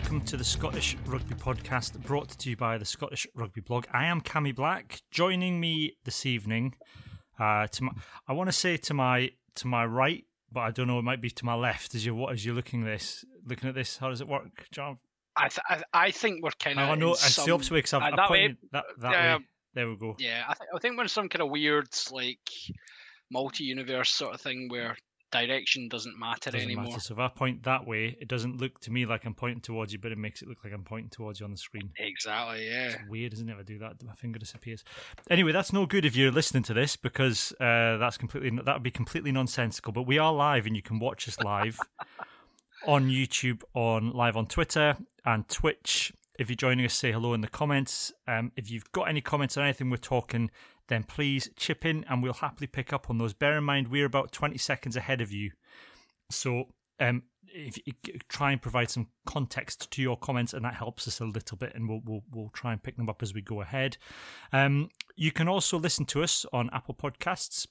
Welcome to the Scottish Rugby Podcast, brought to you by the Scottish Rugby Blog. I am Cammy Black. Joining me this evening, uh, to my, I want to say to my to my right, but I don't know. It might be to my left. As you what as you're looking this, looking at this, how does it work, John? I, th- I, I think we're kind of. I know it's the opposite way because I've, uh, I've that way- that, that yeah, way. There we go. Yeah, I, th- I think we're in some kind of weird, like, multi-universe sort of thing where direction doesn't matter Doesn't anymore. matter. So if I point that way, it doesn't look to me like I'm pointing towards you, but it makes it look like I'm pointing towards you on the screen. Exactly. Yeah. It's weird, isn't it? If I do that, my finger disappears. Anyway, that's no good if you're listening to this because uh, that's completely that would be completely nonsensical. But we are live, and you can watch us live on YouTube, on live on Twitter and Twitch. If you're joining us, say hello in the comments. Um, if you've got any comments on anything we're talking, then please chip in, and we'll happily pick up on those. Bear in mind, we're about 20 seconds ahead of you, so um, if you try and provide some context to your comments, and that helps us a little bit, and we'll we'll, we'll try and pick them up as we go ahead. Um, you can also listen to us on Apple Podcasts,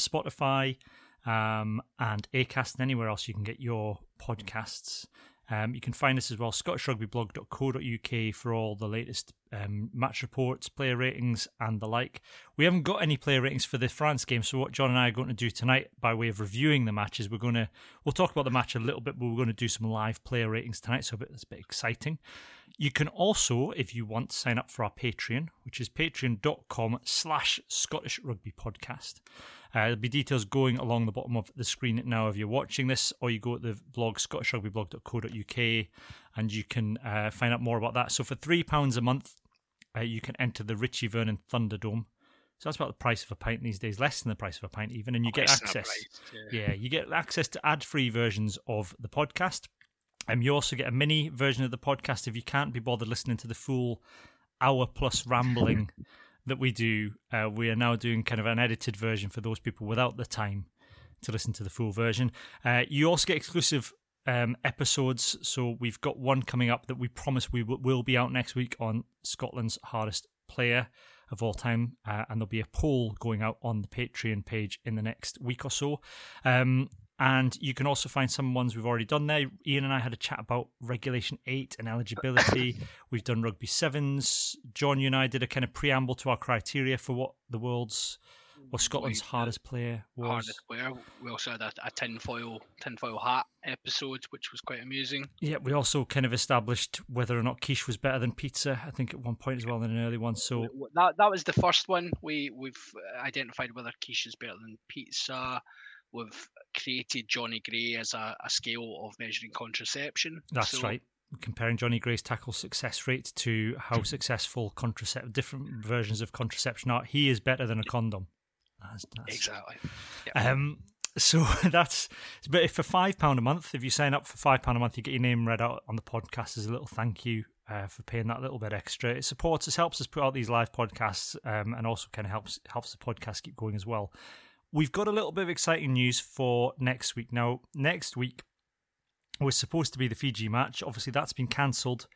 Spotify, um, and Acast, and anywhere else you can get your podcasts. Um, you can find us as well, scottishrugbyblog.co.uk for all the latest um, match reports, player ratings, and the like. We haven't got any player ratings for the France game, so what John and I are going to do tonight, by way of reviewing the matches, we're going to we'll talk about the match a little bit, but we're going to do some live player ratings tonight, so it's a bit exciting. You can also, if you want, sign up for our Patreon, which is patreon.com slash Scottish Rugby Podcast. Uh, there'll be details going along the bottom of the screen now if you're watching this, or you go to the blog scottishrugbyblog.co.uk and you can uh, find out more about that. So for £3 a month, uh, you can enter the Richie Vernon Thunderdome. So that's about the price of a pint these days, less than the price of a pint even, and you get than a access. price, yeah. Yeah, you get access to ad-free versions of the podcast. Um, you also get a mini version of the podcast if you can't be bothered listening to the full hour plus rambling that we do. Uh, we are now doing kind of an edited version for those people without the time to listen to the full version. Uh, you also get exclusive um, episodes. So we've got one coming up that we promise we w- will be out next week on Scotland's hardest player of all time, uh, and there'll be a poll going out on the Patreon page in the next week or so. Um, and you can also find some ones we've already done there. Ian and I had a chat about Regulation 8 and eligibility. We've done Rugby Sevens. John, you and I did a kind of preamble to our criteria for what the world's, or Scotland's hardest player was. Hardest player. We also had a, a tinfoil tinfoil hat episode, which was quite amusing. Yeah, we also kind of established whether or not quiche was better than pizza. I think at one point as well in an early one. So That that was the first one. We we've identified whether quiche is better than pizza. We've created Johnny Gray as a, a scale of measuring contraception. that's So right. Comparing Johnny Gray's tackle success rate to how successful contracept different versions of contraception are, he is better than a condom. That's, that's Exactly. Um, so that's but if for five pound a month, if you sign up for five pound a month, you get your name read out on the podcast as a little thank you uh, for paying that little bit extra. It supports us, helps us put out these live podcasts, um, and also kind of helps helps the podcast keep going as well. We've got a little bit of exciting news for next week. Now, next week was supposed to be the Fiji match. Obviously, that's been cancelled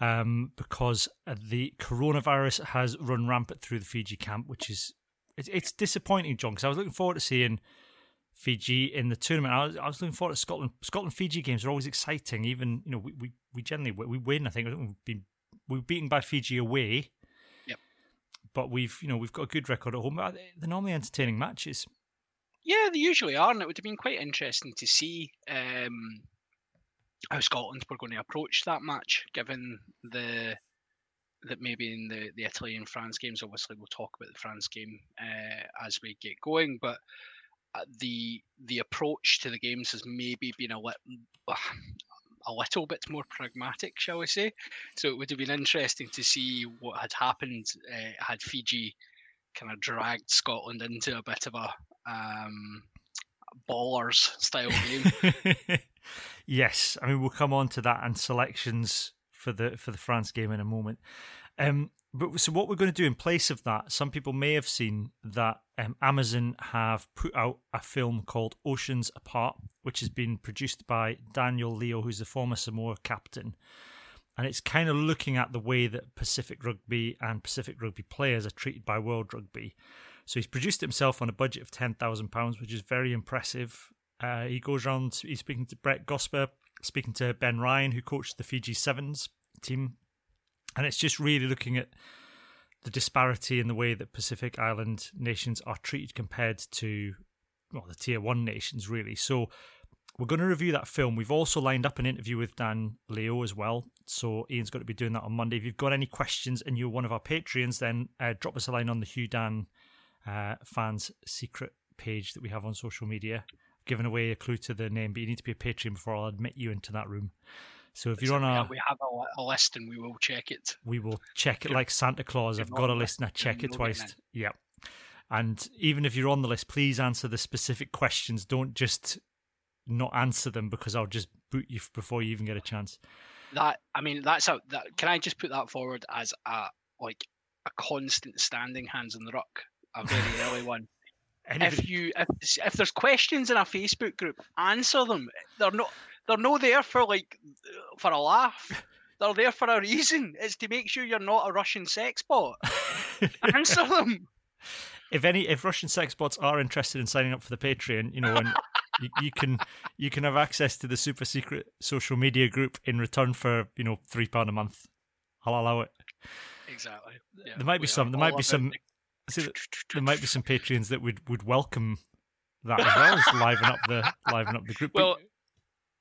um, because the coronavirus has run rampant through the Fiji camp, which is it's, it's disappointing, John. Because I was looking forward to seeing Fiji in the tournament. I was, I was looking forward to Scotland. Scotland Fiji games are always exciting. Even you know we we, we generally we win. I think we've been we were beaten by Fiji away. Yep. But we've you know we've got a good record at home. Uh, They're normally entertaining matches. Yeah, they usually are, and it would have been quite interesting to see um, how Scotland were going to approach that match, given the that maybe in the, the Italy and France games. Obviously, we'll talk about the France game uh, as we get going, but uh, the the approach to the games has maybe been a little a little bit more pragmatic, shall we say? So it would have been interesting to see what had happened uh, had Fiji kind of dragged Scotland into a bit of a um, ballers style game. yes, I mean we'll come on to that and selections for the for the France game in a moment. Um, but so what we're going to do in place of that, some people may have seen that um, Amazon have put out a film called Oceans Apart, which has been produced by Daniel Leo, who's the former Samoa captain. And it's kind of looking at the way that Pacific Rugby and Pacific Rugby players are treated by World Rugby. So he's produced himself on a budget of £10,000, which is very impressive. Uh, he goes around, he's speaking to Brett Gosper, speaking to Ben Ryan, who coached the Fiji Sevens team and it's just really looking at the disparity in the way that Pacific Island nations are treated compared to well the tier one nations really. So we're going to review that film. We've also lined up an interview with Dan Leo as well. So Ian's got to be doing that on Monday. If you've got any questions and you're one of our Patreons, then uh, drop us a line on the Hugh Dan uh, fans secret page that we have on social media. Giving away a clue to the name, but you need to be a Patreon before I'll admit you into that room. So if you're on a, we have a, a, list and we will check it. We will check it like Santa Claus. I've got a list and I check it twice. Yep. And even if you're on the list, please answer the specific questions. Don't just not answer them because I'll just boot you before you even get a chance. That I mean, that's a. That, can I just put that forward as a like a constant standing hands on the ruck, a very early one. if you if, if there's questions in a Facebook group, answer them. They're not they're not there for like for a laugh. They're there for a reason. It's to make sure you're not a Russian sex bot. Answer them. If any, if Russian sex bots are interested in signing up for the Patreon, you know, and you, you, can you can have access to the super secret social media group in return for you know three pound a month. I'll allow it. Exactly. Yeah, there might be some. There might be some. See, there might be some Patreons that would would welcome that as well as liven up the liven up the group. Well,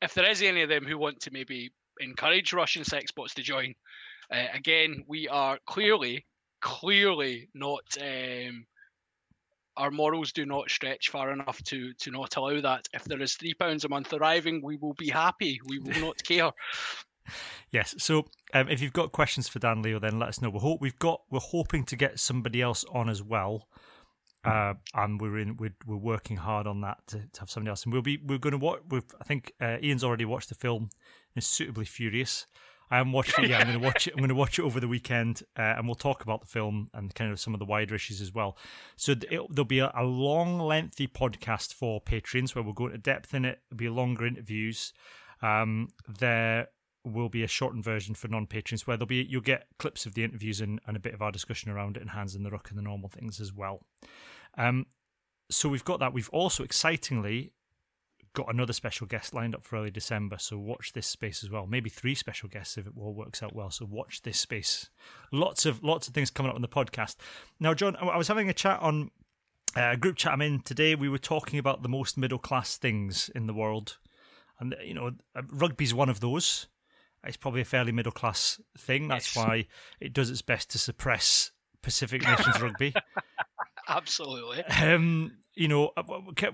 if there is any of them who want to maybe encourage Russian sex bots to join, uh, again, we are clearly, clearly not. Um, our morals do not stretch far enough to to not allow that. If there is three pounds a month arriving, we will be happy. We will not care. Yes. So, um, if you've got questions for Dan Leo, then let us know. We hope we've got. We're hoping to get somebody else on as well uh, and we're in we're, we're working hard on that to, to have somebody else and we'll be we're going to watch we've i think uh, ian's already watched the film and is suitably furious i haven't watched it yet i'm going to watch it i'm going to watch it over the weekend uh, and we'll talk about the film and kind of some of the wider issues as well. So it, there'll be a, a, long lengthy podcast for patrons where we'll go into depth in it. It'll be longer interviews. Um, there will be a shortened version for non-patrons where there'll be you'll get clips of the interviews and, and a bit of our discussion around it and hands in the ruck and the normal things as well. Um, so we've got that. We've also excitingly got another special guest lined up for early December. So watch this space as well. Maybe three special guests if it all works out well. So watch this space. Lots of lots of things coming up on the podcast. Now, John, I was having a chat on uh, a group chat I'm in today. We were talking about the most middle class things in the world, and you know, uh, rugby's one of those. It's probably a fairly middle class thing. That's why it does its best to suppress Pacific Nations rugby. Absolutely. Um, you know, uh,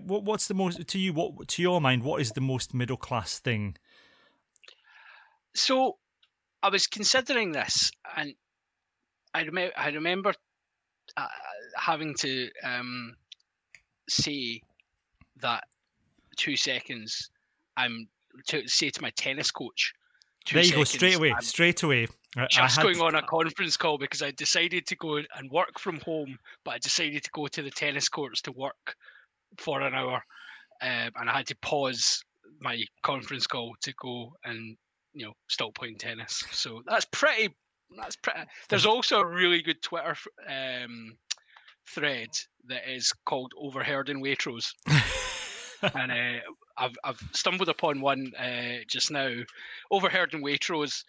what's the most to you? What to your mind? What is the most middle class thing? So, I was considering this, and I remember I remember uh, having to um, say that two seconds. I'm to say to my tennis coach. there you go, straight away, I'm, straight away just going on a conference call because I decided to go and work from home, but I decided to go to the tennis courts to work for an hour, um, and I had to pause my conference call to go and you know stop playing tennis. So that's pretty. That's pretty. There's also a really good Twitter um, thread that is called "Overheard in Waitrose." and uh, I've I've stumbled upon one uh, just now. Overheard in Waitrose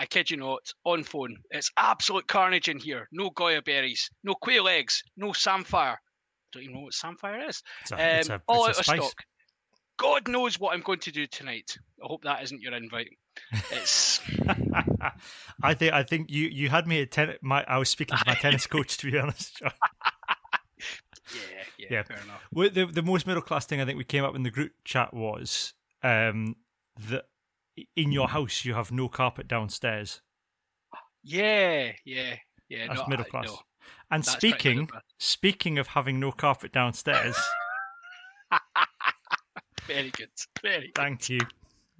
I kid you not, on phone. It's absolute carnage in here. No goji berries, no quail eggs, no samphire. Don't even know what samphire is. It's a, um, it's a, all out of stock. God knows what I'm going to do tonight. I hope that isn't your invite. It's. I think I think you you had me at ten. My I was speaking to my tennis coach to be honest. yeah, yeah. Yeah. fair enough. Well, the the most middle class thing I think we came up in the group chat was um, that in your house you have no carpet downstairs. Yeah, yeah, yeah. That's no, middle I- class. no. And That's speaking speaking of having no carpet downstairs, Very good. Very good. thank you.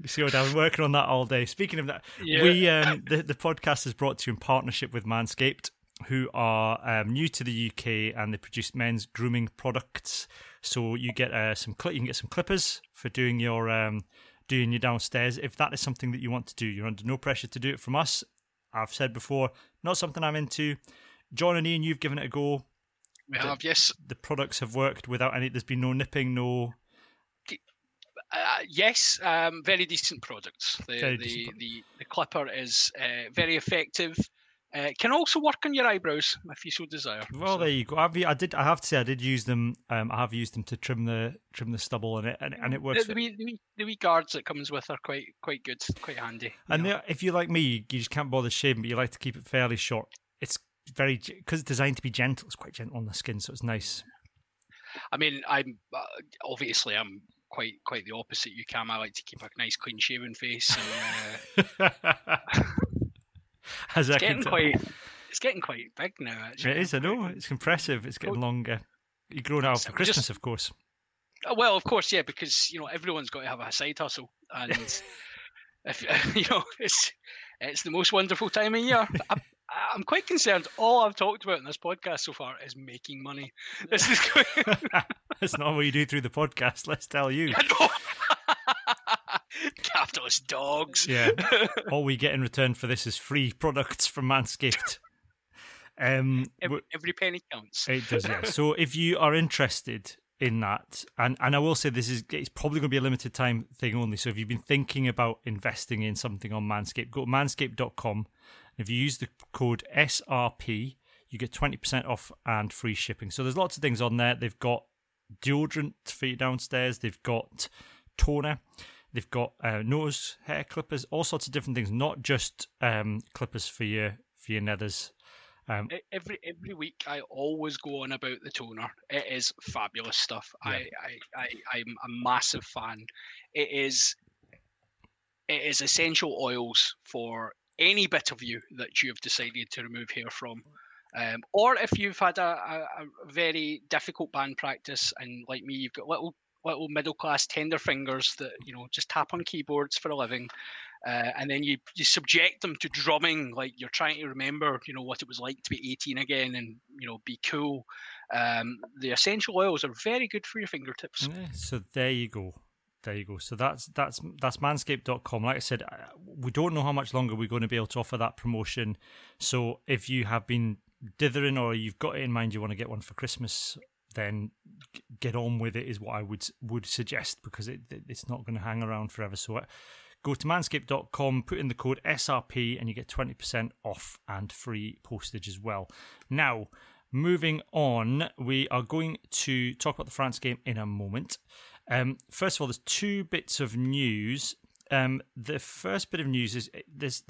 You see what I've been working on that all day. Speaking of that, Yeah. we um, the the podcast is brought to you in partnership with Manscaped, who are um, new to the UK and they produce men's grooming products. So you get uh, some cli- you can get some clippers for doing your um, doing your downstairs. If that is something that you want to do, you're under no pressure to do it from us. I've said before, not something I'm into. John and Ian, you've given it a go. We have yes, The products have worked without any. There's been no nipping, no. uh, yes. Um, very decent products. The Very the, decent the the clipper is uh, very effective. Uh, can also work on your eyebrows if you so desire. Well, So- there you go. I've, I did. I have to say, I did use them. Um, I have used them to trim the trim the stubble, and it and, and it works. The, the, wee, the, wee, the wee guards that comes with are quite quite good, quite handy. And if you like me, you just can't bother shaving, but you like to keep it fairly short. It's very because it's designed to be gentle. It's quite gentle on the skin, so it's nice. I mean, I'm uh, obviously I'm quite quite the opposite. You Cam, I like to keep a nice clean shaven face. And, uh, As it's can getting quite it's getting quite big now. Actually, It is. I know. It's impressive. It's getting longer. You're growing out for Christmas, just- of course. Uh, Well, of course, yeah, because you know everyone's got to have a side hustle, and if you know it's it's the most wonderful time of year. I'm, I'm quite concerned. All I've talked about in this podcast so far is making money. This is going. That's not what you do through the podcast. Let's tell you. Dogs. Yeah. All we get in return for this is free products from Manscaped. Um, Every, every penny counts. It does, yeah. so if you are interested in that, and, and I will say this is it's probably going to be a limited time thing only. So if you've been thinking about investing in something on Manscaped, go to manscaped.com. And If you use the code SRP, you get 20% off and free shipping. So there's lots of things on there. They've got deodorant for you downstairs, they've got toner, they've got uh, nose hair clippers, all sorts of different things, not just um, clippers for your for your nethers. Um, Every every week, I always go on about the toner. It is fabulous stuff. Yeah. I, I, I I'm a massive fan. It is it is essential oils for any bit of you that you have decided to remove hair from. Um, or if you've had a, a, a very difficult band practice and like me, you've got little little middle class tender fingers that you know just tap on keyboards for a living, uh, and then you you subject them to drumming like you're trying to remember you know what it was like to be 18 again and you know be cool. Um, the essential oils are very good for your fingertips. Yeah, so there you go. There you go. So that's that's that's manscaped.com. Like I said, uh, we don't know how much longer we're going to be able to offer that promotion. So if you have been dithering or you've got it in mind you want to get one for Christmas, then get on with it is what I would would suggest because it it- it's not going to hang around forever. So uh, go to manscaped.com, put in the code SRP and you get 20% off and free postage as well. Now, moving on, we are going to talk about the France game in a moment. Um, first of all, there's two bits of news. Um, the first bit of news is eh, there's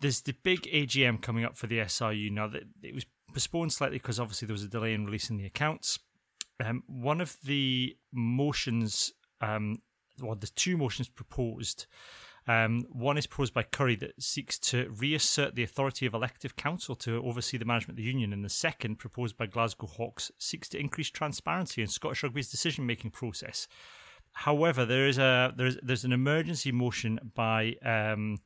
there's the big AGM coming up for the SRU now. That it was postponed slightly because obviously there was a delay in releasing the accounts. Um, one of the motions, um, well, there's two motions proposed. Um, one is proposed by Currie that seeks to reassert the authority of elective council to oversee the management of the union, and the second, proposed by Glasgow Hawks, seeks to increase transparency in Scottish Rugby's decision-making process. However, there is a there's there's an emergency motion by um,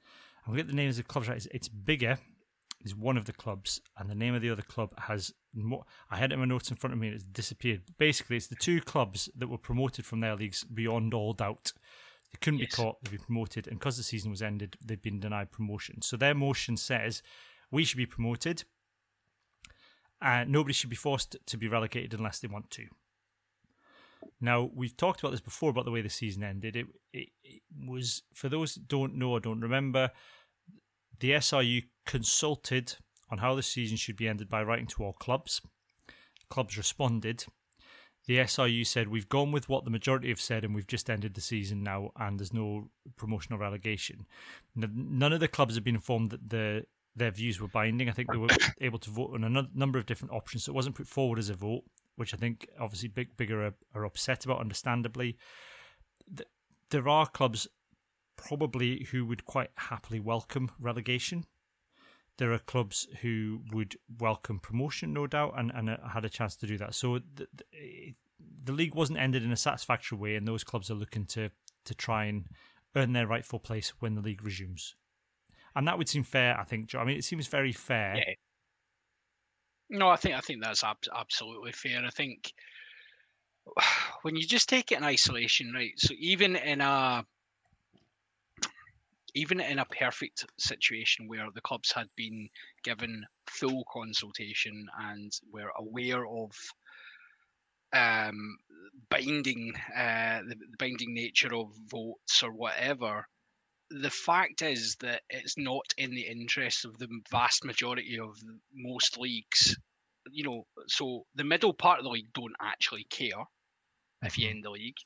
I'll get the names of the clubs right. It's, it's bigger is one of the clubs, and the name of the other club has. More, I had it in my notes in front of me, and it's disappeared. Basically, it's the two clubs that were promoted from their leagues beyond all doubt. They couldn't Yes. be caught. They've been promoted, and because the season was ended, they've been denied promotion. So their motion says we should be promoted. and nobody should be forced to be relegated unless they want to. Now we've talked about this before about the way the season ended. It, it, it was for those that don't know or don't remember, the SRU consulted on how the season should be ended by writing to all clubs. Clubs responded. The SRU said we've gone with what the majority have said, and we've just ended the season now, and there's no promotional relegation. None of the clubs have been informed that the their views were binding. I think they were able to vote on a number of different options, so it wasn't put forward as a vote. which I think obviously big Biggar are, are upset about, understandably. There are clubs probably who would quite happily welcome relegation. There are clubs who would welcome promotion, no doubt, and, and uh, had a chance to do that. So the, the, the league wasn't ended in a satisfactory way, and those clubs are looking to to try and earn their rightful place when the league resumes. And that would seem fair, I think. I mean, it seems very fair. Yeah. No, I think I think that's ab- absolutely fair. I think when you just take it in isolation, right? So even in a even in a perfect situation where the clubs had been given full consultation and were aware of um, binding uh, the binding nature of votes or whatever, the fact is that it's not in the interest of the vast majority of most leagues. You know, so the middle part of the league don't actually care if you mm-hmm. end the league.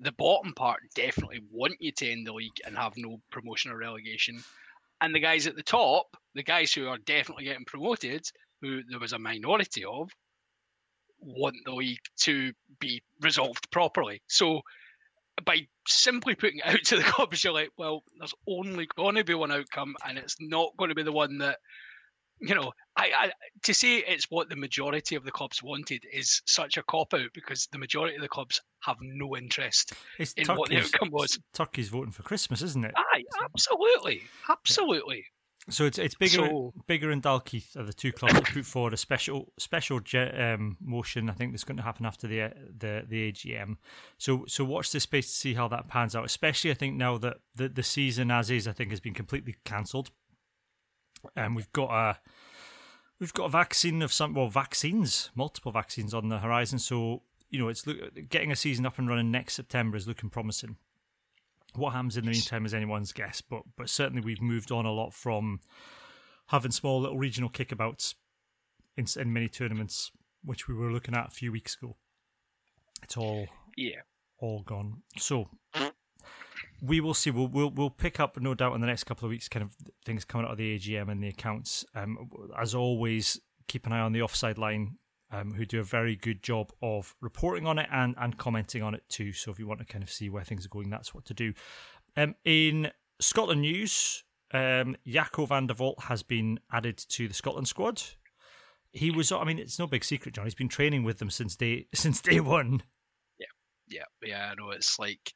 The bottom part definitely want you to end the league and have no promotion or relegation. And the guys at the top, the guys who are definitely getting promoted, who there was a minority of, want the league to be resolved properly. So by simply putting it out to the clubs, you're like, well, there's only going to be one outcome, and it's not going to be the one that, you know, I, I to say it's what the majority of the clubs wanted is such a cop out because the majority of the clubs have no interest it's in Turkey's, what the outcome was. Turkey's voting for Christmas, isn't it? Aye, absolutely, absolutely. So it's it's Biggar so, Biggar and Dalkeith are the two clubs that put forward a special special um, motion. I think that's going to happen after the the the AGM. So so watch this space to see how that pans out. Especially I think now that the the season as is I think has been completely cancelled, and we've got a we've got a vaccine of some well vaccines multiple vaccines on the horizon. So you know it's getting a season up and running next September is looking promising. What happens in the meantime is anyone's guess, but but certainly we've moved on a lot from having small little regional kickabouts in, in many tournaments, which we were looking at a few weeks ago. It's all yeah, all gone. So we will see. We'll, we'll we'll pick up, no doubt, in the next couple of weeks, kind of things coming out of the AGM and the accounts. Um, as always, keep an eye on the offside line um, who do a very good job of reporting on it and, and commenting on it too. So if you want to kind of see where things are going, that's what to do. Um, in Scotland news, um, Jaco van der Walt has been added to the Scotland squad. He was, I mean, it's no big secret, John. He's been training with them since day since day one. Yeah, yeah, yeah. I know it's like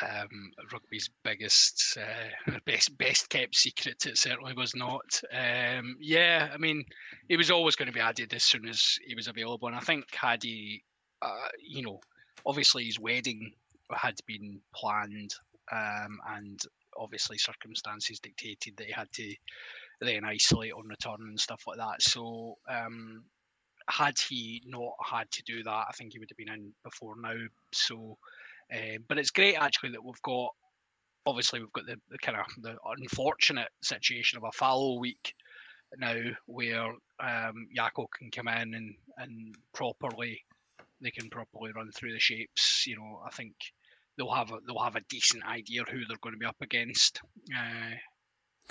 um, rugby's biggest, uh, best best kept secret. It certainly was not. Um, yeah, I mean, he was always going to be added as soon as he was available, and I think had he, uh, you know, obviously his wedding had been planned, um, and obviously circumstances dictated that he had to then isolate on return and stuff like that. So. Um, had he not had to do that, I think he would have been in before now. So, um, but it's great actually that we've got obviously we've got the, the kind of the unfortunate situation of a fallow week now where um, Jaco can come in and, and properly they can properly run through the shapes. You know, I think they'll have a, they'll have a decent idea who they're going to be up against, uh,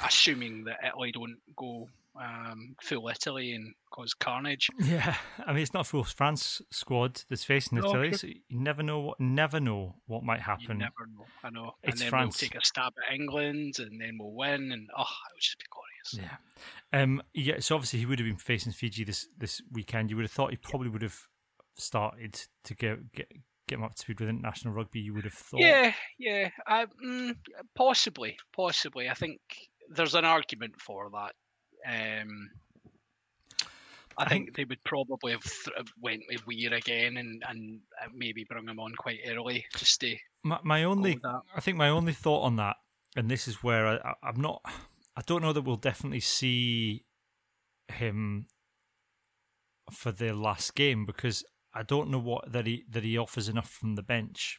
assuming that Italy don't go um, full Italy and cause carnage. Yeah, I mean it's not a full France squad that's facing no, Italy, so you never know what never know what might happen. You never know. I know. It's and then France. we'll take a stab at England, and then we'll win, and oh, it would just be glorious. Yeah, um, yeah. So obviously he would have been facing Fiji this this weekend. You would have thought he probably would have started to get get get him up to speed with international rugby. You would have thought. Yeah, yeah. I, mm, possibly, possibly. I think there's an argument for that. Um, I, I think, think, they would probably have th- went with Weir again and, and uh, maybe bring him on quite early just to. My, my only, I think my only thought on that, and this is where I, I'm not, I don't know that we'll definitely see him for the last game because I don't know what that he that he offers enough from the bench.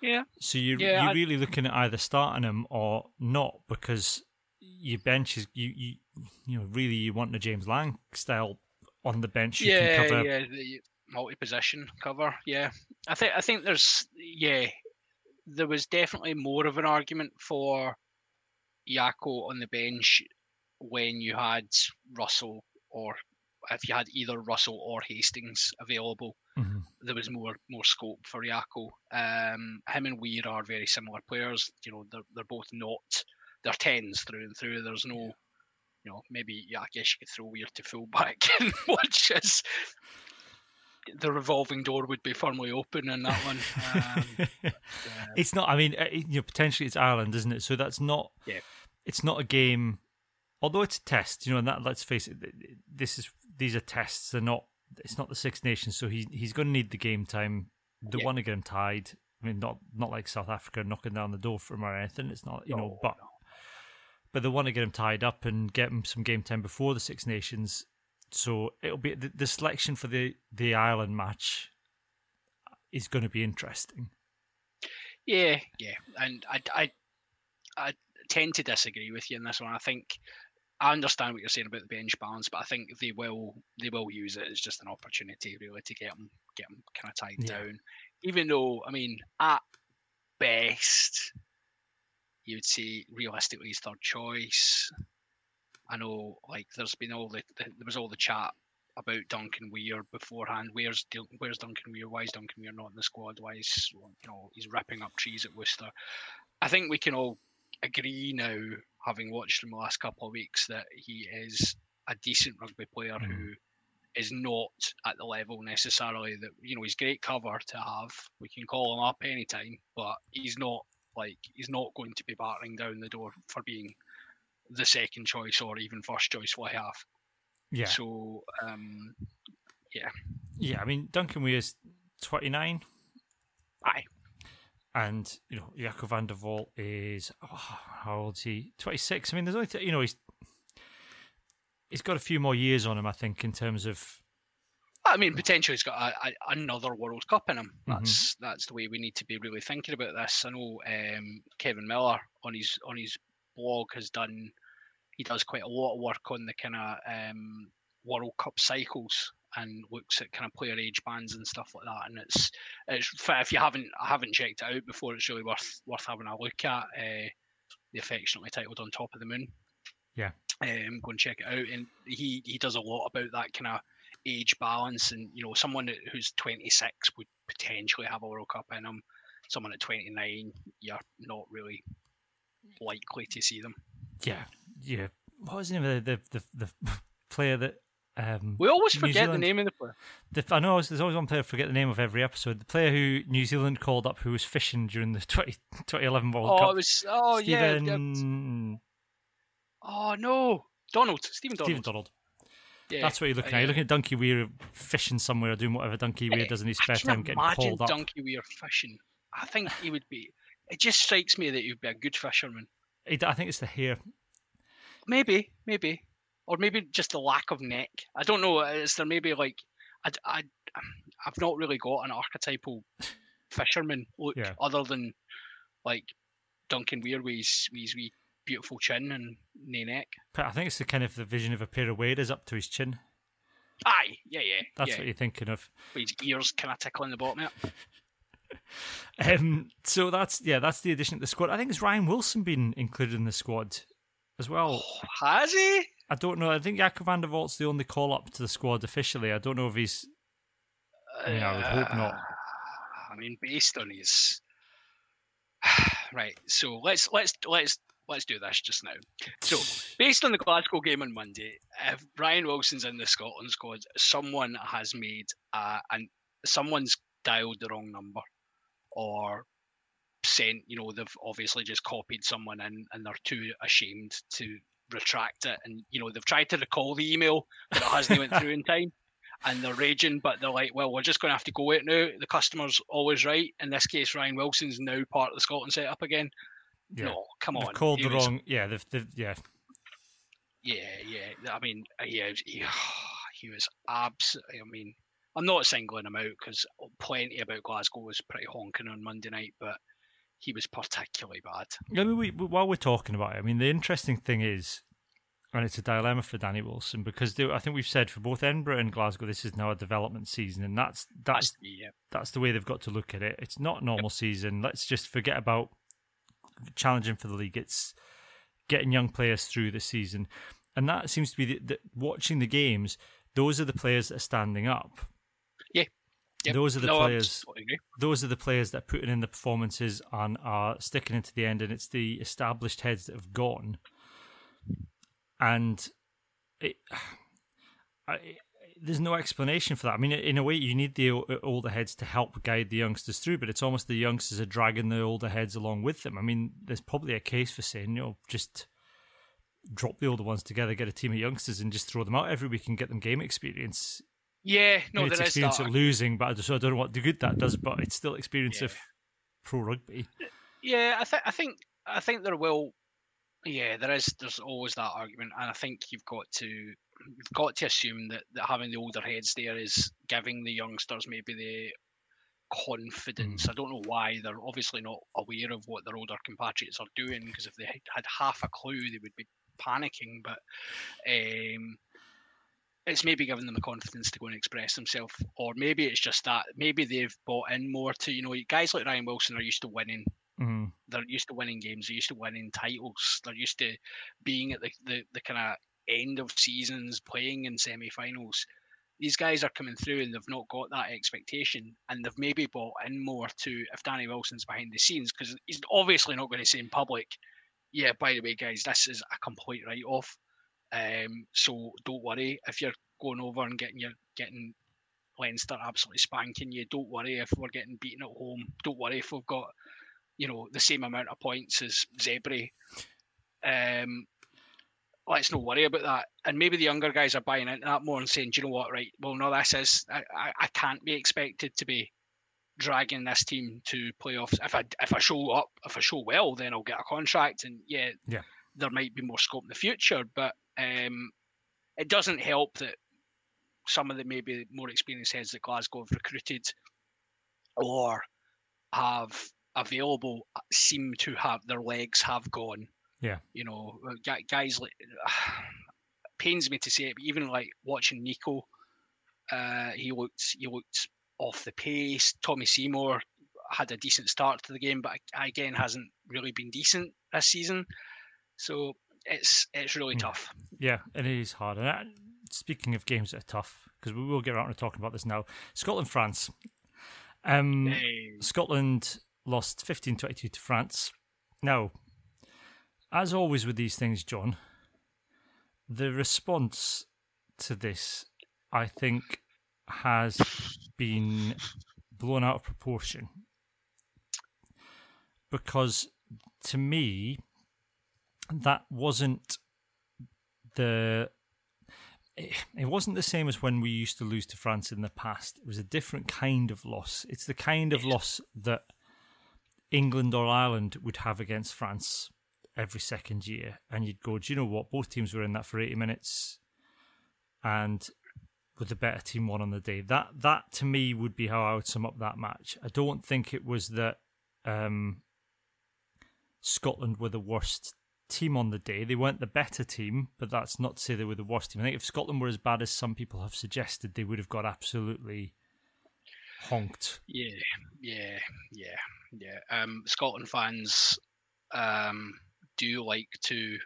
Yeah. So you yeah, you're really looking at either starting him or not because your bench is you you you know really you want the James Lang style on the bench. You yeah, cover... yeah, the multi-position cover. Yeah, I think I think there's yeah, there was definitely more of an argument for Jaco on the bench when you had Russell or if you had either Russell or Hastings available, mm-hmm. there was more more scope for Jaco. Um, him and Weir are very similar players. You know, they're they're both not they're tens through and through. There's no, you know, maybe yeah, I guess you could throw Weir to fullback and watch as the revolving door would be firmly open in that one. Um, uh, it's not. I mean, uh, you know, potentially it's Ireland, isn't it? So that's not. Yeah. It's not a game, although it's a test. You know, and that let's face it, this is these are tests. They're not. It's not the Six Nations, so he he's going to need the game time. They yeah. want to get him tied. I mean, not not like South Africa knocking down the door for him or anything. It's not, you no, know, but no. But they want to get him tied up and get him some game time before the Six Nations. So it'll be the, the selection for the the Ireland match is going to be interesting. Yeah, yeah, and I, I, I tend to disagree with you in this one. I think I understand what you're saying about the bench balance, but I think they will they will use it as just an opportunity really to get them get them kind of tied yeah. down. Even though I mean, at best, you would say realistically his third choice. I know, like, there's been all the, the there was all the chat about Duncan Weir beforehand. Where's where's Duncan Weir? Why is Duncan Weir not in the squad? Why is you know he's ripping up trees at Worcester? I think we can all agree now, having watched him the last couple of weeks, that he is a decent rugby player mm. who is not at the level necessarily that you know he's great cover to have. We can call him up anytime, but he's not like he's not going to be battering down the door for being the second choice or even first choice we have. Yeah. So, um, yeah. Yeah, I mean, Duncan Weir is 29. Aye. And, you know, Jaco van der Walt is, oh, how old is he? 26. I mean, there's only, th- you know, he's he's got a few more years on him, I think, in terms of. I mean, potentially he's got a, a, another World Cup in him. Mm-hmm. That's mm-hmm. that's the way we need to be really thinking about this. I know um, Kevin Miller on his on his blog has done he does quite a lot of work on the kind of um, World Cup cycles and looks at kind of player age bands and stuff like that. And it's it's if you haven't I haven't checked it out before, it's really worth worth having a look at. Uh, the affectionately titled "On Top of the Moon." Yeah, um, go and check it out. And he he does a lot about that kind of age balance. And you know, someone who's 26 would potentially have a World Cup in them. Someone at 29, you're not really likely to see them. Yeah, yeah. What was the name of the the, the, the player that? Um, we always New forget Zealand, the name of the player. The, I know there's always one player I forget the name of every episode. The player who New Zealand called up who was fishing during the 20, 2011 World oh, Cup. Oh, it was. Oh, Stephen... yeah. Oh no, Donald. Stephen Donald. Stephen Donald. Yeah, That's what you're looking uh, at. You're looking at Donkey Weir fishing somewhere, doing whatever Donkey Weir does in his spare time, getting called up. Donkey Weir fishing. I think he would be. It just strikes me that he'd be a good fisherman. I think it's the hair. Maybe, maybe, or maybe just the lack of neck. I don't know. Is there maybe like I, I I've not really got an archetypal fisherman look yeah. other than like Duncan Weir with his, with his wee beautiful chin and no neck. But I think it's the kind of the vision of a pair of waders up to his chin. Aye, yeah, yeah. That's yeah. what you're thinking of. With his ears kind of tickling the bottom of it. um, so that's yeah, that's the addition to the squad. I think it's Ryan Wilson been included in the squad as well. Oh, has he? I don't know. I think Jaco van der Walt's the only call up to the squad officially. I don't know if he's. I mean, I would hope not. Uh, I mean, based on his. right. So let's let's let's let's do this just now. So, based on the Glasgow game on Monday, if Ryan Wilson's in the Scotland squad, someone has made uh, and someone's dialed the wrong number or sent, you know, they've obviously just copied someone in and they're too ashamed to retract it. And, you know, they've tried to recall the email, but it hasn't went through in time. And they're raging, but they're like, well, we're just going to have to go it now. The customer's always right. In this case, Ryan Wilson's now part of the Scotland setup again. Yeah. No, come on. They've called the wrong. Yeah, they've, they've, yeah. Yeah, yeah. I mean, uh, yeah, he, he was absolutely. I mean, I'm not singling him out because plenty about Glasgow was pretty honking on Monday night, but he was particularly bad. I mean, we, while we're talking about it, I mean, the interesting thing is, and it's a dilemma for Danny Wilson because they, I think we've said for both Edinburgh and Glasgow, this is now a development season, and that's that's that's, yeah. that's the way they've got to look at it. It's not normal yep. season. Let's just forget about challenging for the league. It's getting young players through the season, and that seems to be the, the, watching the games those are the players that are standing up. Yeah. Yep. Those are the no, players. Those are the players that are putting in the performances and are sticking into the end, and it's the established heads that have gone. And it, I, there's no explanation for that. I mean, in a way, you need the uh, older heads to help guide the youngsters through, but it's almost the youngsters are dragging the older heads along with them. I mean, there's probably a case for saying, you know, just drop the older ones together, get a team of youngsters, and just throw them out every week and get them game experience. Yeah, no, it's experience that. of losing, but I, just, I don't know what the good that does, but it's still experience Yeah. of pro rugby. Yeah, I think I think I think there will. Yeah, there is. There's always that argument, and I think you've got to you've got to assume that, that having the older heads there is giving the youngsters maybe the confidence. I don't know why they're obviously not aware of what their older compatriots are doing because if they had had half a clue, they would be panicking. But um, it's maybe giving them the confidence to go and express themselves, or maybe it's just that maybe they've bought in more to you know guys like Ryan Wilson are used to winning hmm they're used to winning games. They're used to winning titles. They're used to being at the, the, the kind of end of seasons, playing in semi-finals. These guys are coming through and they've not got that expectation, and they've maybe bought in more to if Danny Wilson's behind the scenes because he's obviously not going to say in public, "Yeah, by the way, guys, this is a complete write-off." Um, so don't worry if you're going over and getting your getting Leinster absolutely spanking you. Don't worry if we're getting beaten at home. Don't worry if we've got you know the same amount of points as Zebre. Um, let's not worry about that. And maybe the younger guys are buying into that more and saying, "Do you know what? Right, well, no, this is I, I, I can't be expected to be dragging this team to playoffs. If I if I show up, if I show well, then I'll get a contract. And yeah, Yeah. there might be more scope in the future, but um, it doesn't help that some of the maybe more experienced heads that Glasgow have recruited or have available uh, seem to have their legs have gone. Yeah. You know, uh, guys like pains me to say it, but even like watching Nico, uh, he looked he looked off the pace. Tommy Seymour had a decent start to the game, but again hasn't really been decent this season. So it's it's really Yeah. tough. Yeah, and it is hard. And uh, speaking of games that are tough, because we will get around to talking about this now, Scotland France. Um, Hey, Scotland lost 15 22 to France. Now, as always with these things, John, the response to this, I think, has been blown out of proportion. Because to me, that wasn't the it it wasn't the same as when we used to lose to France in the past. It was a different kind of loss. It's the kind of loss that England or Ireland would have against France every second year. And you'd go, do you know what? Both teams were in that for 80 minutes and with the better team won on the day. That that to me would be how I would sum up that match. I don't think it was that um, Scotland were the worst team on the day. They weren't the better team, but that's not to say they were the worst team. I think if Scotland were as bad as some people have suggested, they would have got absolutely honked. Yeah, yeah, yeah, yeah. Um, Scotland fans um, do like to.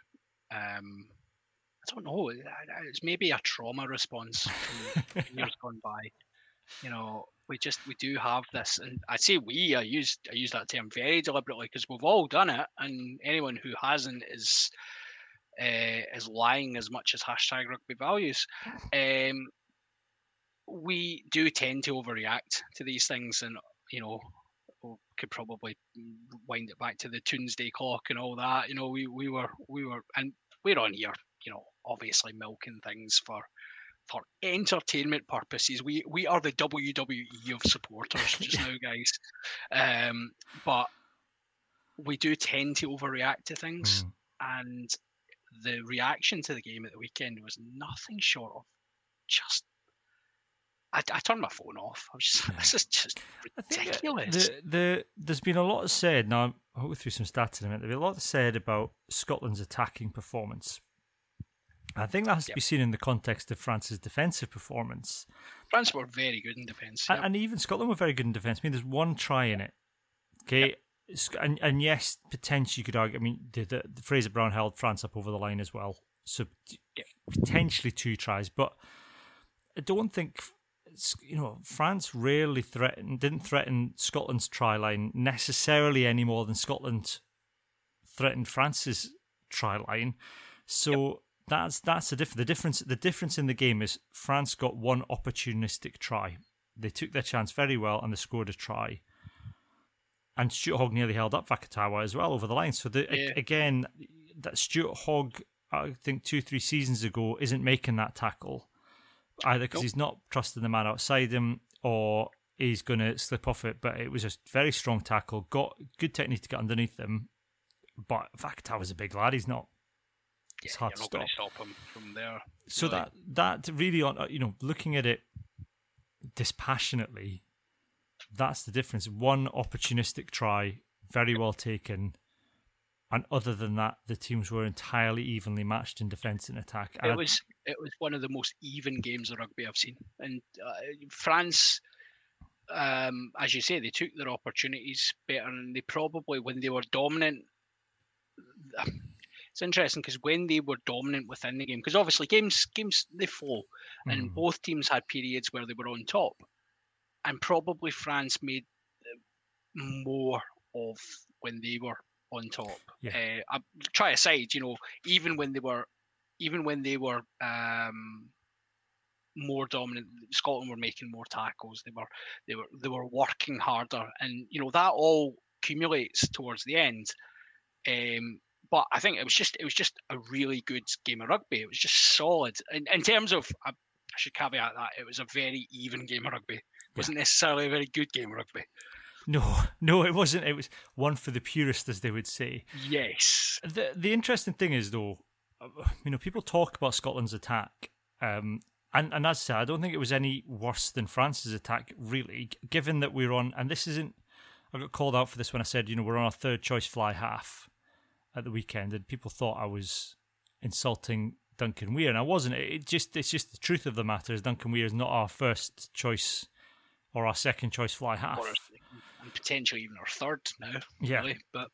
Um, I don't know. It's maybe a trauma response from years gone by. You know, we just we do have this, and I say we. I use I use that term very deliberately because we've all done it, and anyone who hasn't is uh, is lying as much as hashtag rugby values. Um, we do tend to overreact to these things, and you know, could probably wind it back to the Tuesday clock and all that. You know, we we were we were, and we're on here, you know, obviously milking things for for entertainment purposes. We we are the WWE of supporters just now, guys. Um, but we do tend to overreact to things, Mm. and the reaction to the game at the weekend was nothing short of just. I, I turned my phone off. I was just, Yeah. this is just ridiculous. the, the there's been a lot said. Now I'll go through some stats in a minute. There's been a lot said about Scotland's attacking performance. I think that has to Yep. be seen in the context of France's defensive performance, France were very good in defence. and, and even Scotland were very good in defence. I mean, there's one try in it. Okay, Sc- and and yes, potentially you could argue. I mean, the, the, the Fraser Brown held France up over the line as well, so Yep. potentially two tries, but I don't think you know France rarely threatened didn't threaten Scotland's try line necessarily any more than Scotland threatened France's try line. So yep. that's that's the difference. The difference the difference in the game is France got one opportunistic try. They took their chance very well and they scored a try. And Stuart Hogg nearly held up Vakatawa as well over the line. So the, yeah. again, that Stuart Hogg, I think two three seasons ago, isn't making that tackle either because he's not trusting the man outside him or he's going to slip off it. But it was a very strong tackle, got good technique to get underneath them. But Vakatawa's a big lad. He's not. It's yeah, hard to stop. stop him from there. So really. that that really on uh, you know looking at it dispassionately, that's the difference. One opportunistic try, very well taken, and other than that, the teams were entirely evenly matched in defence and attack. And it was it was one of the most even games of rugby I've seen, and uh, France. Um, as you say, they took their opportunities better, and they probably, when they were dominant, it's interesting because when they were dominant within the game, because obviously games games they flow, mm. and both teams had periods where they were on top, and probably France made more of when they were on top. Yeah. Uh, try aside, you know, even when they were, even when they were um, more dominant, Scotland were making more tackles. They were, they were, they were working harder, and you know that all accumulates towards the end. Um, but I think it was just, it was just a really good game of rugby. It was just solid in, in terms of. I, I should caveat that it was a very even game of rugby. It wasn't necessarily a very good game of rugby. No, no, it wasn't. It was one for the purist, as they would say. Yes. The the interesting thing is, though, you know, people talk about Scotland's attack, um, and and as I said, I don't think it was any worse than France's attack, really. Given that we're on, and this isn't, I got called out for this when I said, you know, we're on our third choice fly half at the weekend, and people thought I was insulting Duncan Weir, and I wasn't. It just it's just the truth of the matter is Duncan Weir is not our first choice or our second choice fly half and potentially even our third now. Yeah, really. but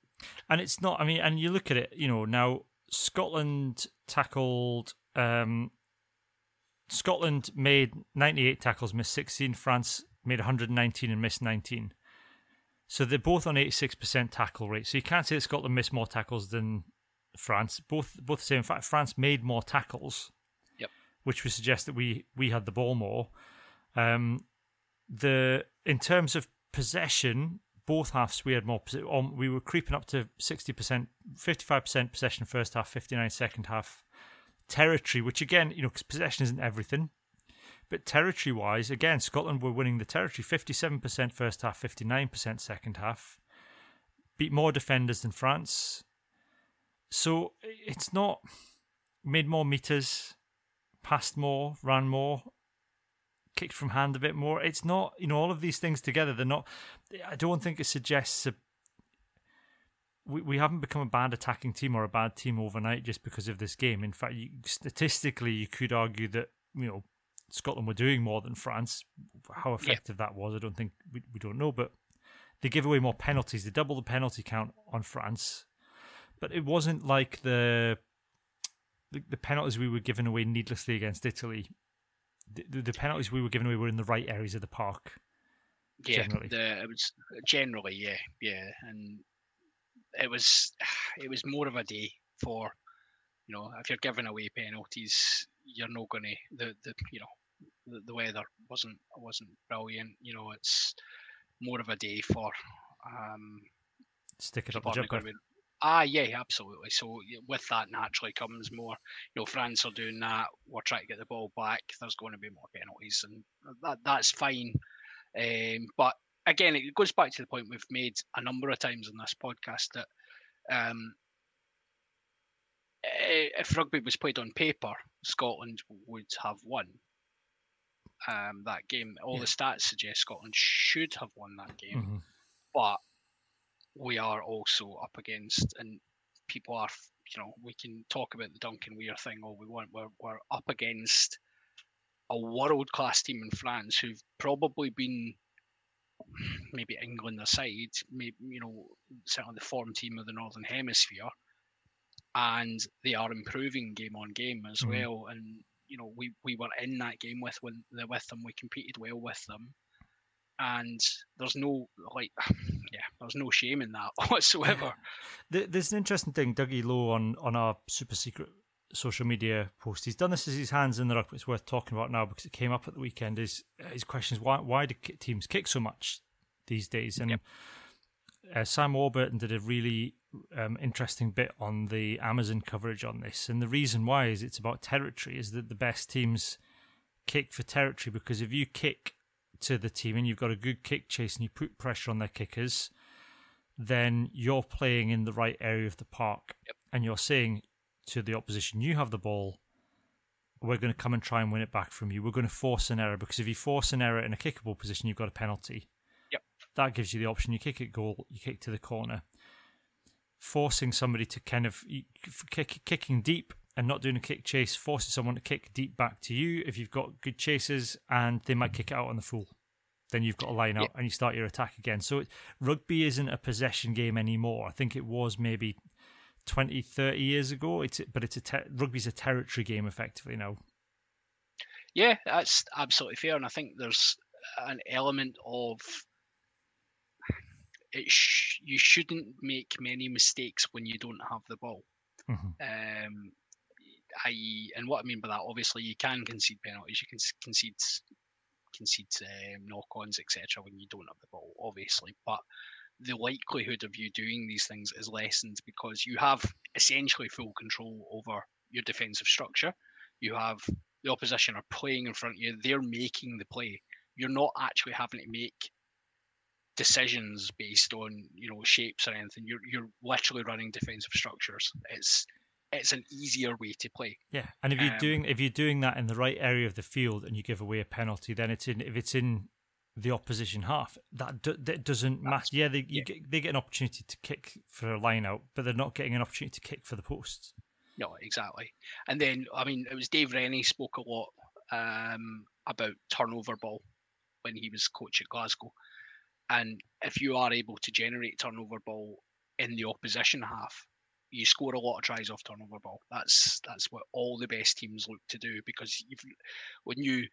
and it's not. I mean, and you look at it. You know, now Scotland tackled. Um, Scotland made 98 tackles, missed 16. France made 119 and missed 19. So they're both on 86% tackle rate. So you can't say that Scotland missed more tackles than France. Both both the same. In fact, France made more tackles, yep. which would suggest that we we had the ball more. Um, the in terms of possession, both halves we had more. Um, we were creeping up to sixty percent, fifty-five percent possession first half, 59 second half. Territory, which again, you know, because possession isn't everything, but territory-wise, again, Scotland were winning the territory, fifty-seven percent first half, fifty-nine percent second half. Beat more defenders than France, so it's not made more meters, passed more, ran more kicked from hand a bit more. It's not, you know, all of these things together. They're not. I don't think it suggests a, we we haven't become a bad attacking team or a bad team overnight just because of this game. In fact, you, statistically, you could argue that you know Scotland were doing more than France. How effective yeah. that was, I don't think we we don't know. But they give away more penalties. They double the penalty count on France, but it wasn't like the the, the penalties we were giving away needlessly against Italy the, the penalties we were giving away were in the right areas of the park. Yeah, generally. The, it was generally, yeah, yeah, and it was it was more of a day for you know if you're giving away penalties, you're not going to the the you know the, the weather wasn't wasn't brilliant. You know, it's more of a day for um, stick it up the jumper. Ah, yeah, absolutely. So with that naturally comes more. You know, France are doing that. We're trying to get the ball back. There's going to be more penalties, and that that's fine. Um, but again, it goes back to the point we've made a number of times in this podcast that um, if rugby was played on paper, Scotland would have won um, that game. All yeah. the stats suggest Scotland should have won that game, mm-hmm. but we are also up against, and people are, you know, we can talk about the Duncan Weir thing all we want. We're, we're up against a world class team in France who've probably been maybe England aside, maybe you know certainly the form team of the Northern Hemisphere, and they are improving game on game as mm. well. And you know we we were in that game with when with them. We competed well with them, and there's no like there's no shame in that whatsoever. There's an interesting thing, Dougie Lowe on on our super secret social media post. He's done this as his hands in the ruck, but it's worth talking about now because it came up at the weekend. Is his question is why why do teams kick so much these days? And yep. uh, Sam Warburton did a really um, interesting bit on the Amazon coverage on this, and the reason why is it's about territory. Is that the best teams kick for territory because if you kick to the team and you've got a good kick chase and you put pressure on their kickers, then you're playing in the right area of the park yep. and you're saying to the opposition, you have the ball. We're going to come and try and win it back from you. We're going to force an error because if you force an error in a kickable position, you've got a penalty. Yep. That gives you the option. You kick it goal, you kick to the corner. Forcing somebody to kind of kick, kicking deep and not doing a kick chase forces someone to kick deep back to you if you've got good chases, and they might mm. kick it out on the full. Then you've got a line up yeah. and you start your attack again. So rugby isn't a possession game anymore. I think it was maybe 20, 30 years ago. It's but it's a te- rugby's a territory game effectively now. Yeah, that's absolutely fair, and I think there's an element of it. Sh- you shouldn't make many mistakes when you don't have the ball. Mm-hmm. Um, i.e., and what I mean by that, obviously, you can concede penalties, you can concede concede um, knock-ons, etc. When you don't have the ball, obviously, but the likelihood of you doing these things is lessened because you have essentially full control over your defensive structure. You have the opposition are playing in front of you; they're making the play. You're not actually having to make decisions based on you know shapes or anything. You're you're literally running defensive structures. It's it's an easier way to play. Yeah, and if you're um, doing if you're doing that in the right area of the field and you give away a penalty, then it's in if it's in the opposition half, that do, that doesn't matter. Yeah, they yeah. Get, they get an opportunity to kick for a line out, but they're not getting an opportunity to kick for the posts. No, exactly. And then I mean, it was Dave Rennie spoke a lot um, about turnover ball when he was coach at Glasgow, and if you are able to generate turnover ball in the opposition half, you score a lot of tries off turnover ball. That's that's what all the best teams look to do because when you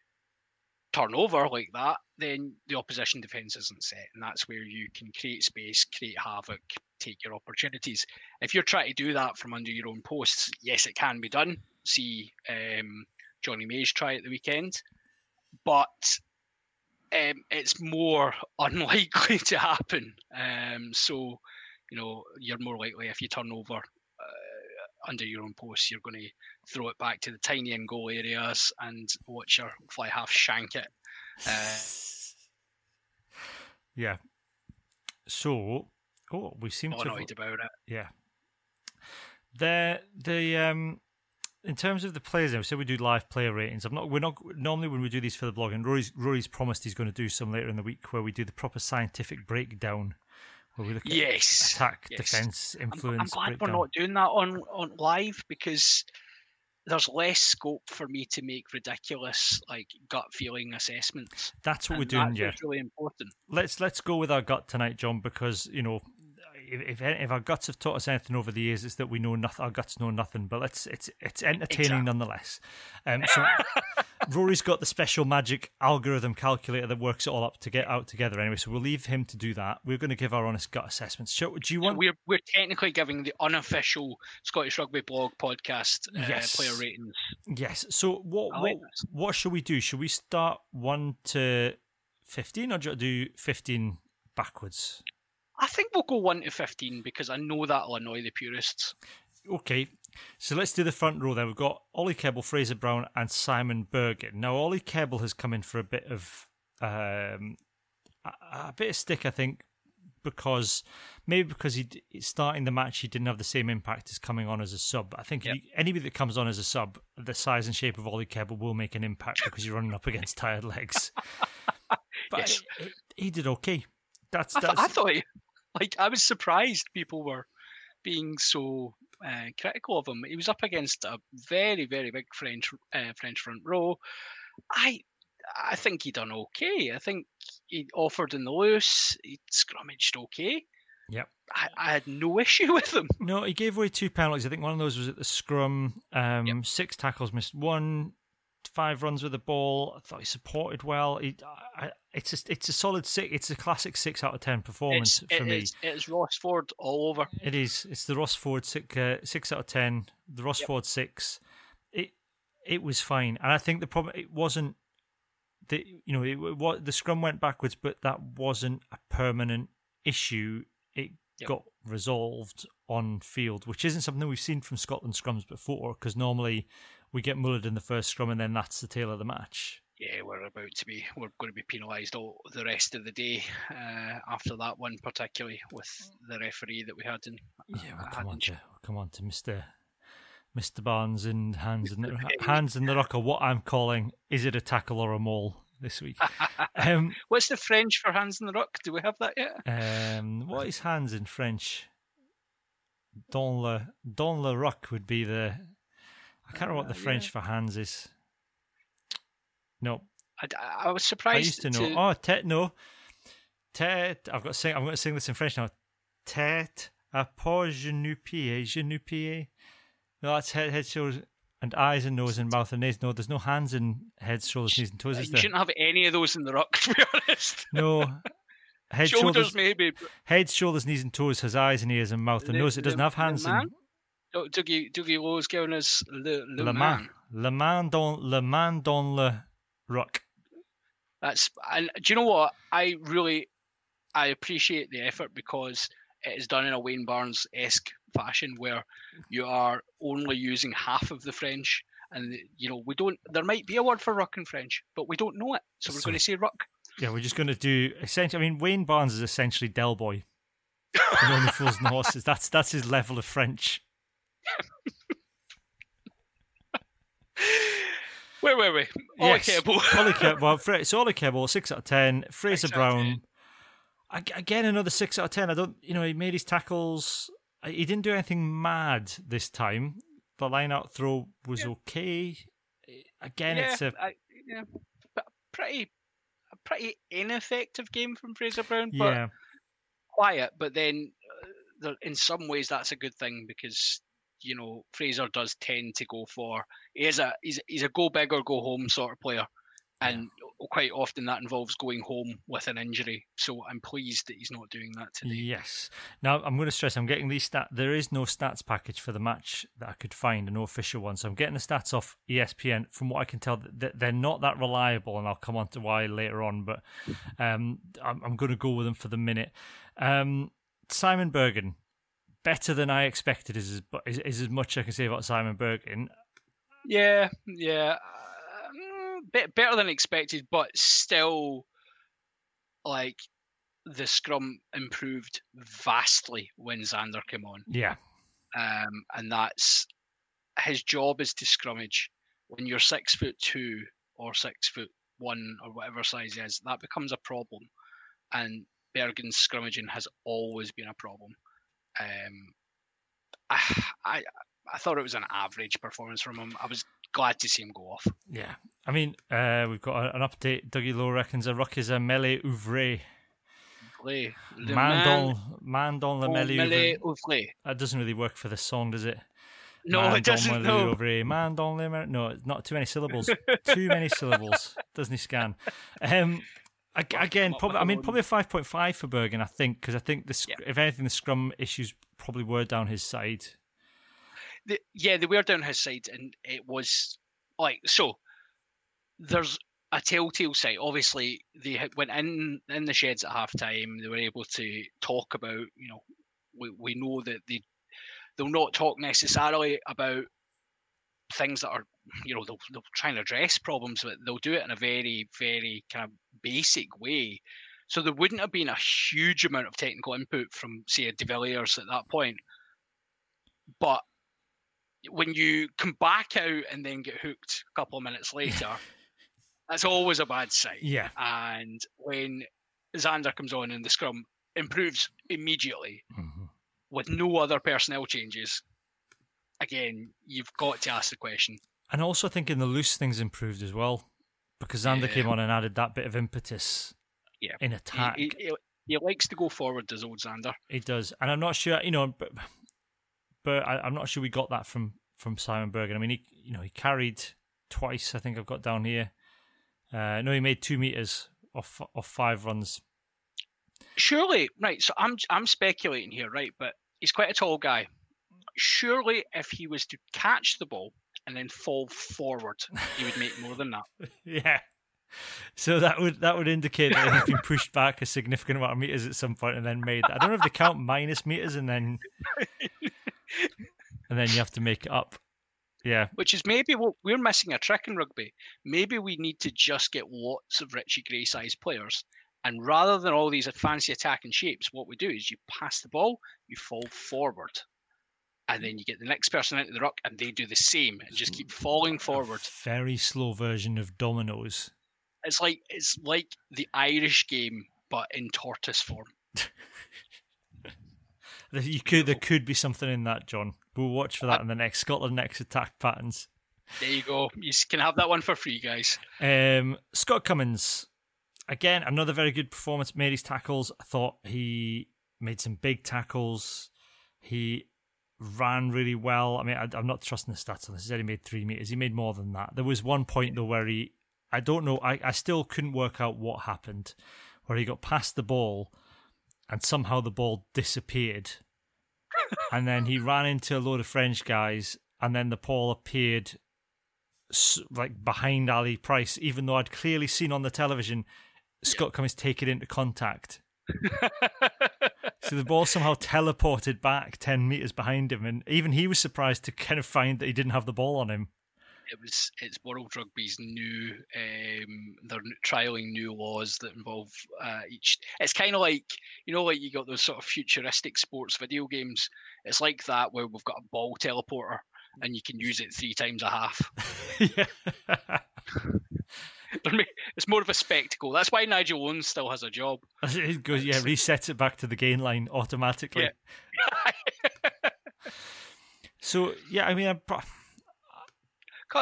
turn over like that, then the opposition defence isn't set, and that's where you can create space, create havoc, take your opportunities. If you're trying to do that from under your own posts, yes, it can be done. See um, Jonny May's try at the weekend, but um, it's more unlikely to happen. Um, so you know, you're more likely if you turn over uh, under your own post, you're going to throw it back to the tiny end goal areas and watch your fly half shank it. Uh, yeah. So, oh, we seem to annoyed have, about it. Yeah. The the um in terms of the players, we said we do live player ratings. I'm not. We're not normally when we do these for the blog, and Rory's, Rory's promised he's going to do some later in the week where we do the proper scientific breakdown where we look at yes. attack, yes. defense, influence. I'm, I'm glad breakdown. we're not doing that on on live because there's less scope for me to make ridiculous like gut feeling assessments. That's what we're doing. That's yeah, really important. Let's let's go with our gut tonight, John, because you know if, if our guts have taught us anything over the years, it's that we know nothing. Our guts know nothing, but it's it's it's entertaining exactly. nonetheless. Um, so Rory's got the special magic algorithm calculator that works it all up to get out together. Anyway, so we'll leave him to do that. We're going to give our honest gut assessments. So, do you want? we're we're technically giving the unofficial Scottish Rugby Blog podcast uh, yes. player ratings. Yes. So what like what, what should we do? Should we start one to fifteen, or do fifteen backwards? I think we'll go one to fifteen because I know that'll annoy the purists. Okay, so let's do the front row. Then we've got Oli Kebble, Fraser Brown, and Simon Berghan. Now Oli Kebble has come in for a bit of um, a, a, bit of stick, I think, because maybe because he starting the match he didn't have the same impact as coming on as a sub. I think yep. you, anybody that comes on as a sub, the size and shape of Oli Kebble will make an impact because you're running up against tired legs. But yes. he, he, did okay. That's, I. Th- I thought he, like I was surprised people were being so uh, critical of him. He was up against a very, very big French uh, French front row. I I think he done okay. I think he offered in the loose. He scrummaged okay. Yep. I, I, had no issue with him. No, he gave away two penalties. I think one of those was at the scrum. Um, yep. Six tackles, missed one. Five runs with the ball. I thought he supported well. He, I, it's a, it's a solid six. It's a classic six out of ten performance it's, for it me. Is, it's Ross Ford all over. It is. It's the Ross Ford six, uh, six out of ten. The Ross Yep. Ford six. It it was fine, and I think the problem it wasn't. The you know it, what the scrum went backwards, but that wasn't a permanent issue. It Yep. got resolved on field, which isn't something we've seen from Scotland scrums before. Because normally we get mullered in the first scrum, and then that's the tail of the match. Yeah, we're about to be. We're going to be penalised all the rest of the day uh, after that one, particularly with the referee that we had in. Yeah, we'll uh, come on to we'll come on to Mister Mister Barnes and hands in the hands in the ruck, or what I'm calling is it a tackle or a maul this week? um, What's the French for hands in the ruck? Do we have that yet? um, what is hands in French? Dans le dans le ruck would be the. I can't remember what the Uh, French for hands is. No, I, I was surprised. I used to know. Oh, tête no, tête. I've got to sing. I'm going to sing this in French now. Tête, apport, genou, pied, genou, pied. No, that's head, head, shoulders, and eyes and nose and mouth and nose. No, there's no hands and head, shoulders, knees and toes. you Is there? You shouldn't have any of those in the ruck, to be honest. No. Head, Shoulders, shoulders, maybe. but head, shoulders, knees and toes has eyes and ears and mouth and Le- nose. It doesn't le- have hands and Dougie, Dougie Lowe's giving us Le, le, le man. Le man dans le man dans le ruck. That's and do you know what? I really I appreciate the effort because it is done in a Wayne Barnes esque fashion where you are only using half of the French and you know we don't there might be a word for ruck in French, but we don't know it. So we're So- going to say ruck. Yeah, we're just going to do essentially. I mean, Wayne Barnes is essentially Del Boy. in Only Fools and Horses. That's that's his level of French. Wait, wait, wait. All Yes. cable. Ollie Ke- well, it's Ollie six out of ten. Fraser Brown, again another six out of ten. I don't, you know, he made his tackles. He didn't do anything mad this time. The line out throw was Yeah. okay. Again, yeah, it's a I, yeah, but pretty, a pretty ineffective game from Fraser Brown. But yeah, quiet, but then uh, in some ways that's a good thing because you know Fraser does tend to go for he is a he's he's a go big or go home sort of player, and quite often that involves going home with an injury. So I'm pleased that he's not doing that today. Yes. Now I'm going to stress I'm getting these stat. There is no stats package for the match that I could find, no official one. So I'm getting the stats off ESPN. From what I can tell, th- they're not that reliable, and I'll come on to why later on. But um, I'm, I'm going to go with them for the minute. Um, Simon Berghan, better than I expected, is, is is as much I can say about Simon Berghan. Yeah, yeah, mm, bit better than expected, but still, like the scrum improved vastly when Zander came on. Yeah, um, and that's his job is to scrummage. When you're six foot two or six foot one or whatever size he is, that becomes a problem. And Berghan's scrummaging has always been a problem. Um, I, I I thought it was an average performance from him. I was glad to see him go off. yeah. I mean, uh, we've got an update. Dougie Lowe reckons a ruck is a melee ouvre. Play. Man man dans, man dans le melee ouvre. That doesn't really work for the song, does it? No, Man it doesn't. No. Man le mer- No, not too many syllables. too many syllables. Doesn't he scan? Um, again, probably. I mean, probably a five point five for Berghan. I think because I think the sc- Yeah. if anything, the scrum issues probably were down his side. the, yeah, they were down his side, and it was like so. There's a telltale sign. Obviously, they went in in the sheds at half time. They were able to talk about, you know, we, we know that they they'll not talk necessarily about things that are, you know, they'll they'll try and address problems, but they'll do it in a very very kind of basic way. So there wouldn't have been a huge amount of technical input from, say, a De Villiers at that point. But when you come back out and then get hooked a couple of minutes later, that's always a bad sign. Yeah, And when Zander comes on and the scrum improves immediately Mhm. with no other personnel changes, again, you've got to ask the question. and also I think in the loose things improved as well because Zander came on and added that bit of impetus Yeah. in attack. he, he, he likes to go forward, does old Zander. He does, and I'm not sure, you know, but, but I, I'm not sure we got that from from Simon Berghan. I mean, he, you know, he carried twice. I think I've got down here. Uh, no, he made two meters off off five runs. Surely, right. So I'm I'm speculating here, right? But he's quite a tall guy. Surely, if he was to catch the ball and then fall forward, he would make more than that. yeah. So that would that would indicate that he's been pushed back a significant amount of meters at some point and then made. I don't know if they count minus meters and then and then you have to make it up. Yeah. Which is maybe what we're missing a trick in rugby. Maybe we need to just get lots of Richie Gray sized players. And rather than all these fancy attacking shapes, what we do is you pass the ball, you fall forward. And then you get the next person into the ruck and they do the same and just keep falling forward. A very slow version of dominoes. It's like it's like the Irish game, but in tortoise form. you could there could be something in that, John. We'll watch for that in the next Scotland next attack patterns. There you go. You can have that one for free, guys. Um, Scott Cummings, again, another very good performance. Made his tackles. I thought he made some big tackles. He ran really well. I mean, I, am not trusting the stats on this. He said he made three meters. He made more than that. There was one point though where he I don't know. I, I still couldn't work out what happened, where he got past the ball, and somehow the ball disappeared, and then he ran into a load of French guys, and then the ball appeared like behind Ali Price, even though I'd clearly seen on the television Scott Cummings take it into contact. so the ball somehow teleported back 10 metres behind him, and even he was surprised to kind of find that he didn't have the ball on him it was it's World Rugby's new um, they're trialing new laws that involve uh, each. It's kind of like you know, like you got those sort of futuristic sports video games. It's like that where we've got a ball teleporter and you can use it three times a half. it's more of a spectacle. That's why Nigel Owens still has a job. It goes, yeah, resets it back to the gain line automatically. Yeah. so yeah, I mean, I,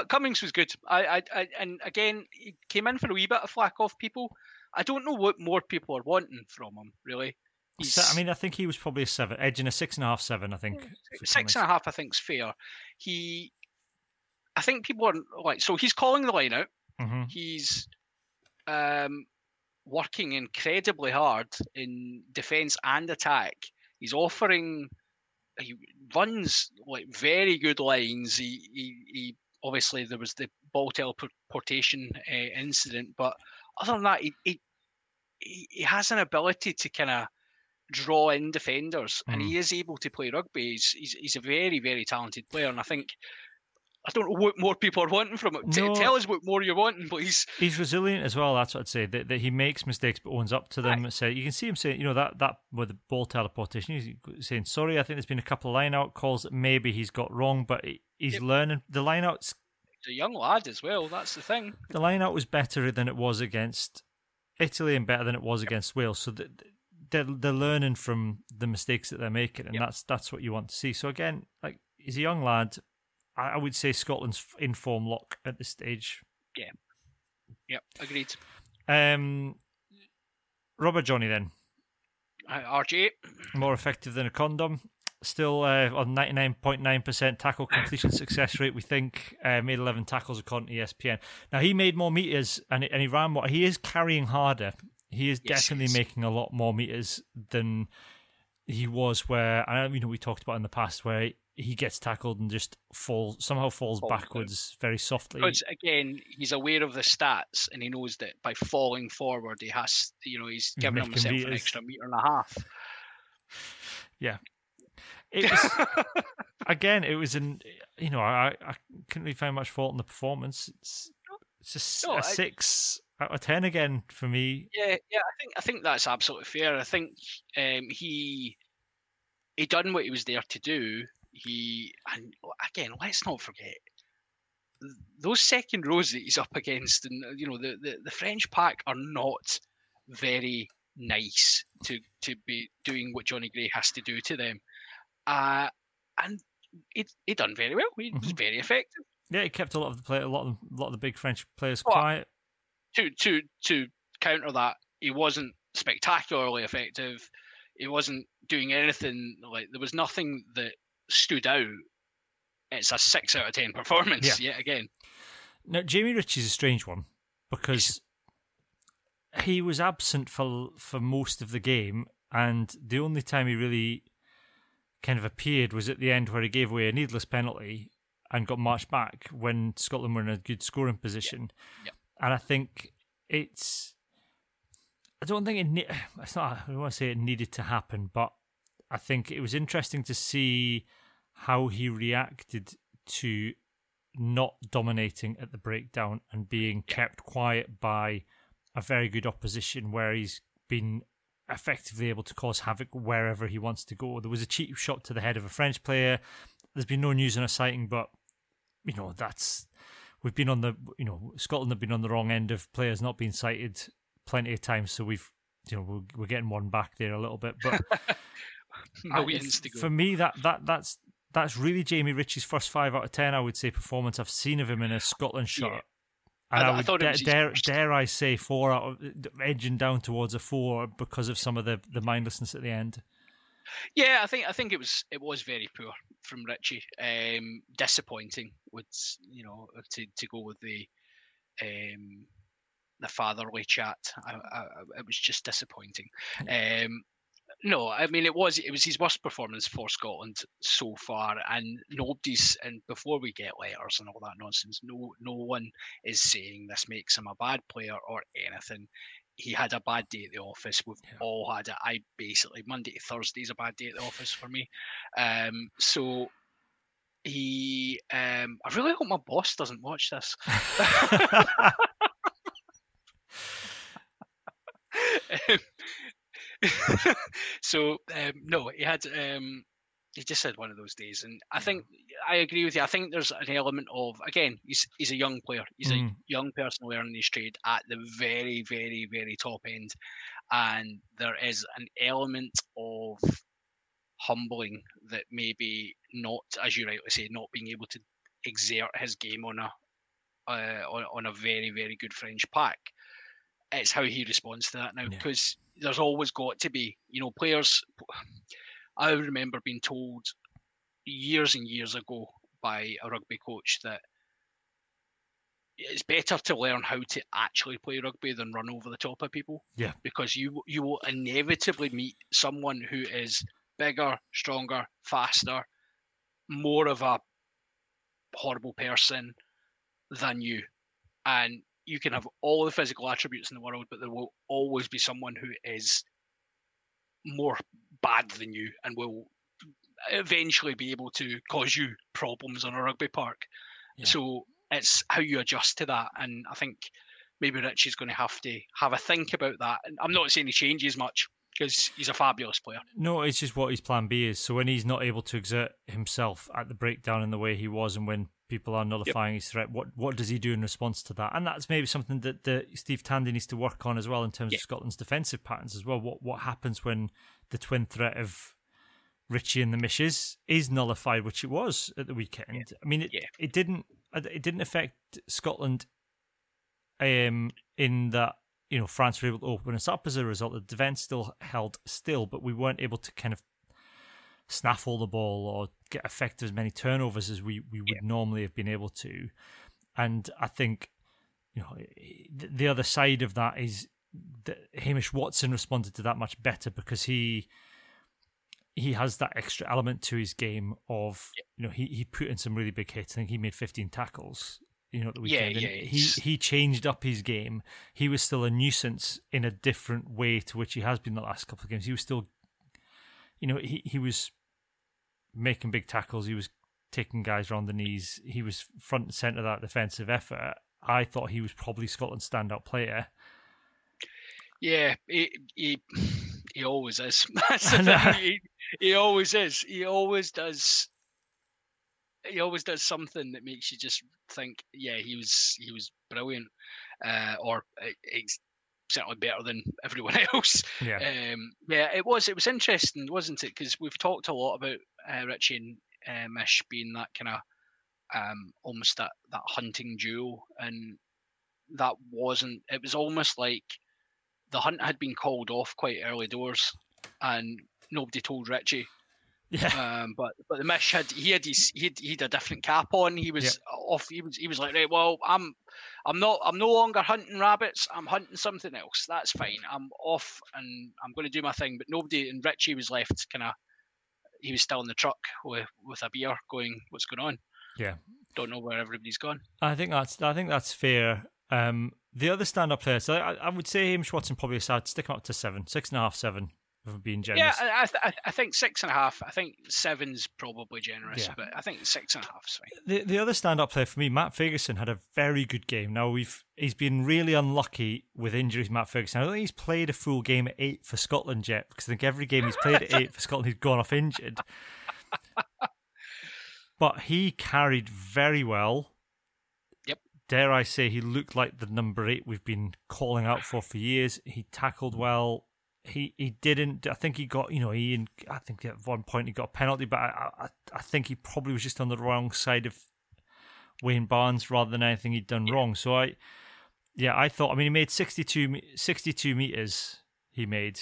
Cummings was good. I, I, I, and again, he came in for a wee bit of flack off people. I don't know what more people are wanting from him. Really, He's, I mean, I think he was probably a seven, edging a six and a half, seven. I think six and a half. I think is fair. He, I think people are like so. He's calling the line out. Mm-hmm. He's um, working incredibly hard in defence and attack. He's offering. He runs like very good lines. He he, he obviously there was the ball teleportation uh, incident, but other than that, he, he he has an ability to kind of draw in defenders, mm. and he hmm. is able to play rugby. He's, he's, he's a very very talented player, and I think. I don't know what more people are wanting from it. No, tell us what more you're wanting, please. He's resilient as well. That's what I'd say. That, that he makes mistakes but owns up to them. Right. So you can see him saying, you know, that that with the ball teleportation, he's saying, "Sorry, I think there's been a couple of line out calls that maybe he's got wrong, but he's learning. The line outs a young lad as well. That's the thing. The lineout was better than it was against Italy and better than it was yep. against Wales. So they're they're learning from the mistakes that they're making, and yep. that's that's what you want to see. So again, like he's a young lad. I, would say Scotland's in form lock at this stage. Yeah. Yep. Agreed. Um, Robert Johnny then. Uh, RJ. More effective than a condom still uh, on 99.9% tackle completion success rate, we think. Uh, made 11 tackles according to ESPN. Now, he made more meters and, and he ran more. He is carrying harder. He is yes, definitely making a lot more meters than he was where, I you know, we talked about in the past where he gets tackled and just falls somehow falls, falls backwards down. very softly. Because again, he's aware of the stats and he knows that by falling forward, he has, you know, he's giving himself meters. an extra meter and a half. Yeah, it was again. It was an you know I I couldn't really find much fault in the performance. It's it's just no, a I, six out of ten again for me. Yeah, yeah. I think I think that's absolutely fair. I think um, he he done what he was there to do. He and again, let's not forget those second rows that he's up against, and you know the, the, the French pack are not very nice to to be doing what Jonny Gray has to do to them. Uh, and it he done very well. He was mm-hmm. very effective. Yeah, he kept a lot of the play, a lot of a lot of the big French players well, quiet. To to to counter that, he wasn't spectacularly effective. He wasn't doing anything like there was nothing that stood out. It's a six out of ten performance yeah. yet again. Now, Jamie Ritchie's a strange one because he was absent for for most of the game, and the only time he really kind of appeared was at the end where he gave away a needless penalty and got marched back when Scotland were in a good scoring position. Yeah. And I think it's. I don't think it. Ne- it's not. I don't want to say it needed to happen, but I think it was interesting to see how he reacted to not dominating at the breakdown and being kept quiet by a very good opposition where he's been effectively able to cause havoc wherever he wants to go. There was a cheap shot to the head of a French player. There's been no news on a sighting, but you know that's we've been on the you know Scotland have been on the wrong end of players not being cited plenty of times, so we've you know we're, we're getting one back there a little bit, but. To. For me, that that that's that's really Jamie Ritchie's first five out of ten. I would say performance I've seen of him in a Scotland shirt. Yeah. And I- I, I would thought it dare, dare, I say four out of edging down towards a four because of some of the, the mindlessness at the end. Yeah, I think I think it was it was very poor from Ritchie. Um, disappointing would you know to, to go with the um, the fatherly chat. I, I, I- it was just disappointing. Um, no, I mean it was it was his worst performance for Scotland so far, and nobody's and before we get letters and all that nonsense, no no one is saying this makes him a bad player or anything. He had a bad day at the office. We've Yeah. all had it. I basically Monday to Thursday is a bad day at the office for me. Um, so he, um, I really hope my boss doesn't watch this. so um, no, he had um, he just had one of those days, and I think I agree with you. I think there's an element of again, he's he's a young player, he's a Mm. young person learning his trade at the very, very, very top end, and there is an element of humbling that maybe not, as you rightly say, not being able to exert his game on a uh, on, on a very, very good French pack. It's how he responds to that now Yeah. There's always got to be, you know, players. I remember being told years and years ago by a rugby coach that it's better to learn how to actually play rugby than run over the top of people. Yeah. Because you you will inevitably meet someone who is bigger, stronger, faster, more of a horrible person than you. And you can have all the physical attributes in the world, but there will always be someone who is more bad than you and will eventually be able to cause you problems on a rugby park. Yeah. So it's how you adjust to that. And I think maybe Ritchie's going to have to have a think about that. And I'm not saying he changes much because he's a fabulous player. No, it's just what his plan B is. So when he's not able to exert himself at the breakdown in the way he was, and when people are nullifying his threat, what what does he do in response to that? And that's maybe something that, that Steve Tandy needs to work on as well in terms Yeah. of Scotland's defensive patterns as well. What what happens when the twin threat of Ritchie and the Mishes is nullified, which it was at the weekend. I mean, it it didn't it didn't affect Scotland um in that you know France were able to open us up as a result. The defence still held still, but we weren't able to kind of snaffle the ball or get effective as many turnovers as we, we would Yeah. normally have been able to. And I think you know the, the other side of that is that Hamish Watson responded to that much better because he he has that extra element to his game of you know he, he put in some really big hits. I think he made 15 tackles. You know, at the weekend. yeah, and he he changed up his game. He was still a nuisance in a different way to which he has been the last couple of games. He was still, you know, he he was making big tackles. He was taking guys around the knees. He was front and centre of that defensive effort. I thought he was probably Scotland's standout player. Yeah, he he, he always is. That's the I know. thing. He, he always is. He always does. He always does something that makes you just think, yeah, he was he was brilliant, uh, or he's certainly better than everyone else. Yeah, Um, yeah, it was. It was interesting, wasn't it? Because we've talked a lot about uh, Ritchie and uh, Mish being that kind of um, almost that that hunting duo, and that wasn't. It was almost like the hunt had been called off quite early doors, and nobody told Ritchie Yeah. Um, but but the Mish had he had his he had, he had a different cap on. He was Yep. off. He was he was like right. Well, I'm I'm not I'm no longer hunting rabbits. I'm hunting something else. That's fine. I'm off and I'm going to do my thing. But nobody and Ritchie was left kind of. He was still in the truck with with a beer, going, "What's going on?" Yeah. Don't know where everybody's gone. I think that's I think that's fair. Um, the other stand-up players, so I, I would say Hamish Watson probably I'd stick him up to seven, six and a half, seven. If I'm being Yeah, generous. I, I, th- I think six and a half. I think seven's probably generous, Yeah. but I think six and a half is fine. the the other stand-up player for me, Matt Fagerson, had a very good game. Now we've he's been really unlucky with injuries. Matt Fagerson. I don't think he's played a full game at eight for Scotland yet, because I think every game he's played at eight for Scotland, he's gone off injured. but he carried very well. Yep. Dare I say he looked like the number eight we've been calling out for for years. He tackled well. He he didn't. I think he got you know he. I think at one point he got a penalty, but I I, I think he probably was just on the wrong side of Wayne Barnes rather than anything he'd done wrong. So I, yeah, I thought. I mean, he made 62, 62 meters. He made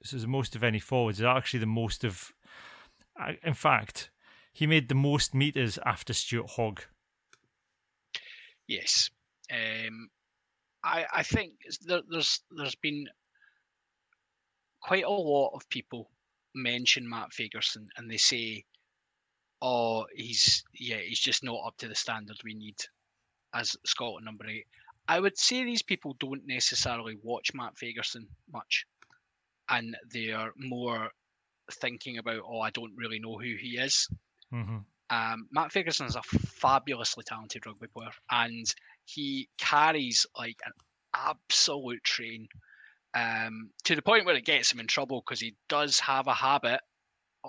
this is the most of any forwards. It's actually the most of. In fact, he made the most meters after Stuart Hogg. Yes. Um, I I think there, there's there's been quite a lot of people mention Matt Fagerson and they say, "Oh, he's yeah, he's just not up to the standard we need as Scotland number eight. I would say these people don't necessarily watch Matt Fagerson much, and they are more thinking about, "Oh, I don't really know who he is." Mm-hmm. Um, Matt Fagerson is a fabulously talented rugby player, and he carries like an absolute train um, to the point where it gets him in trouble because he does have a habit,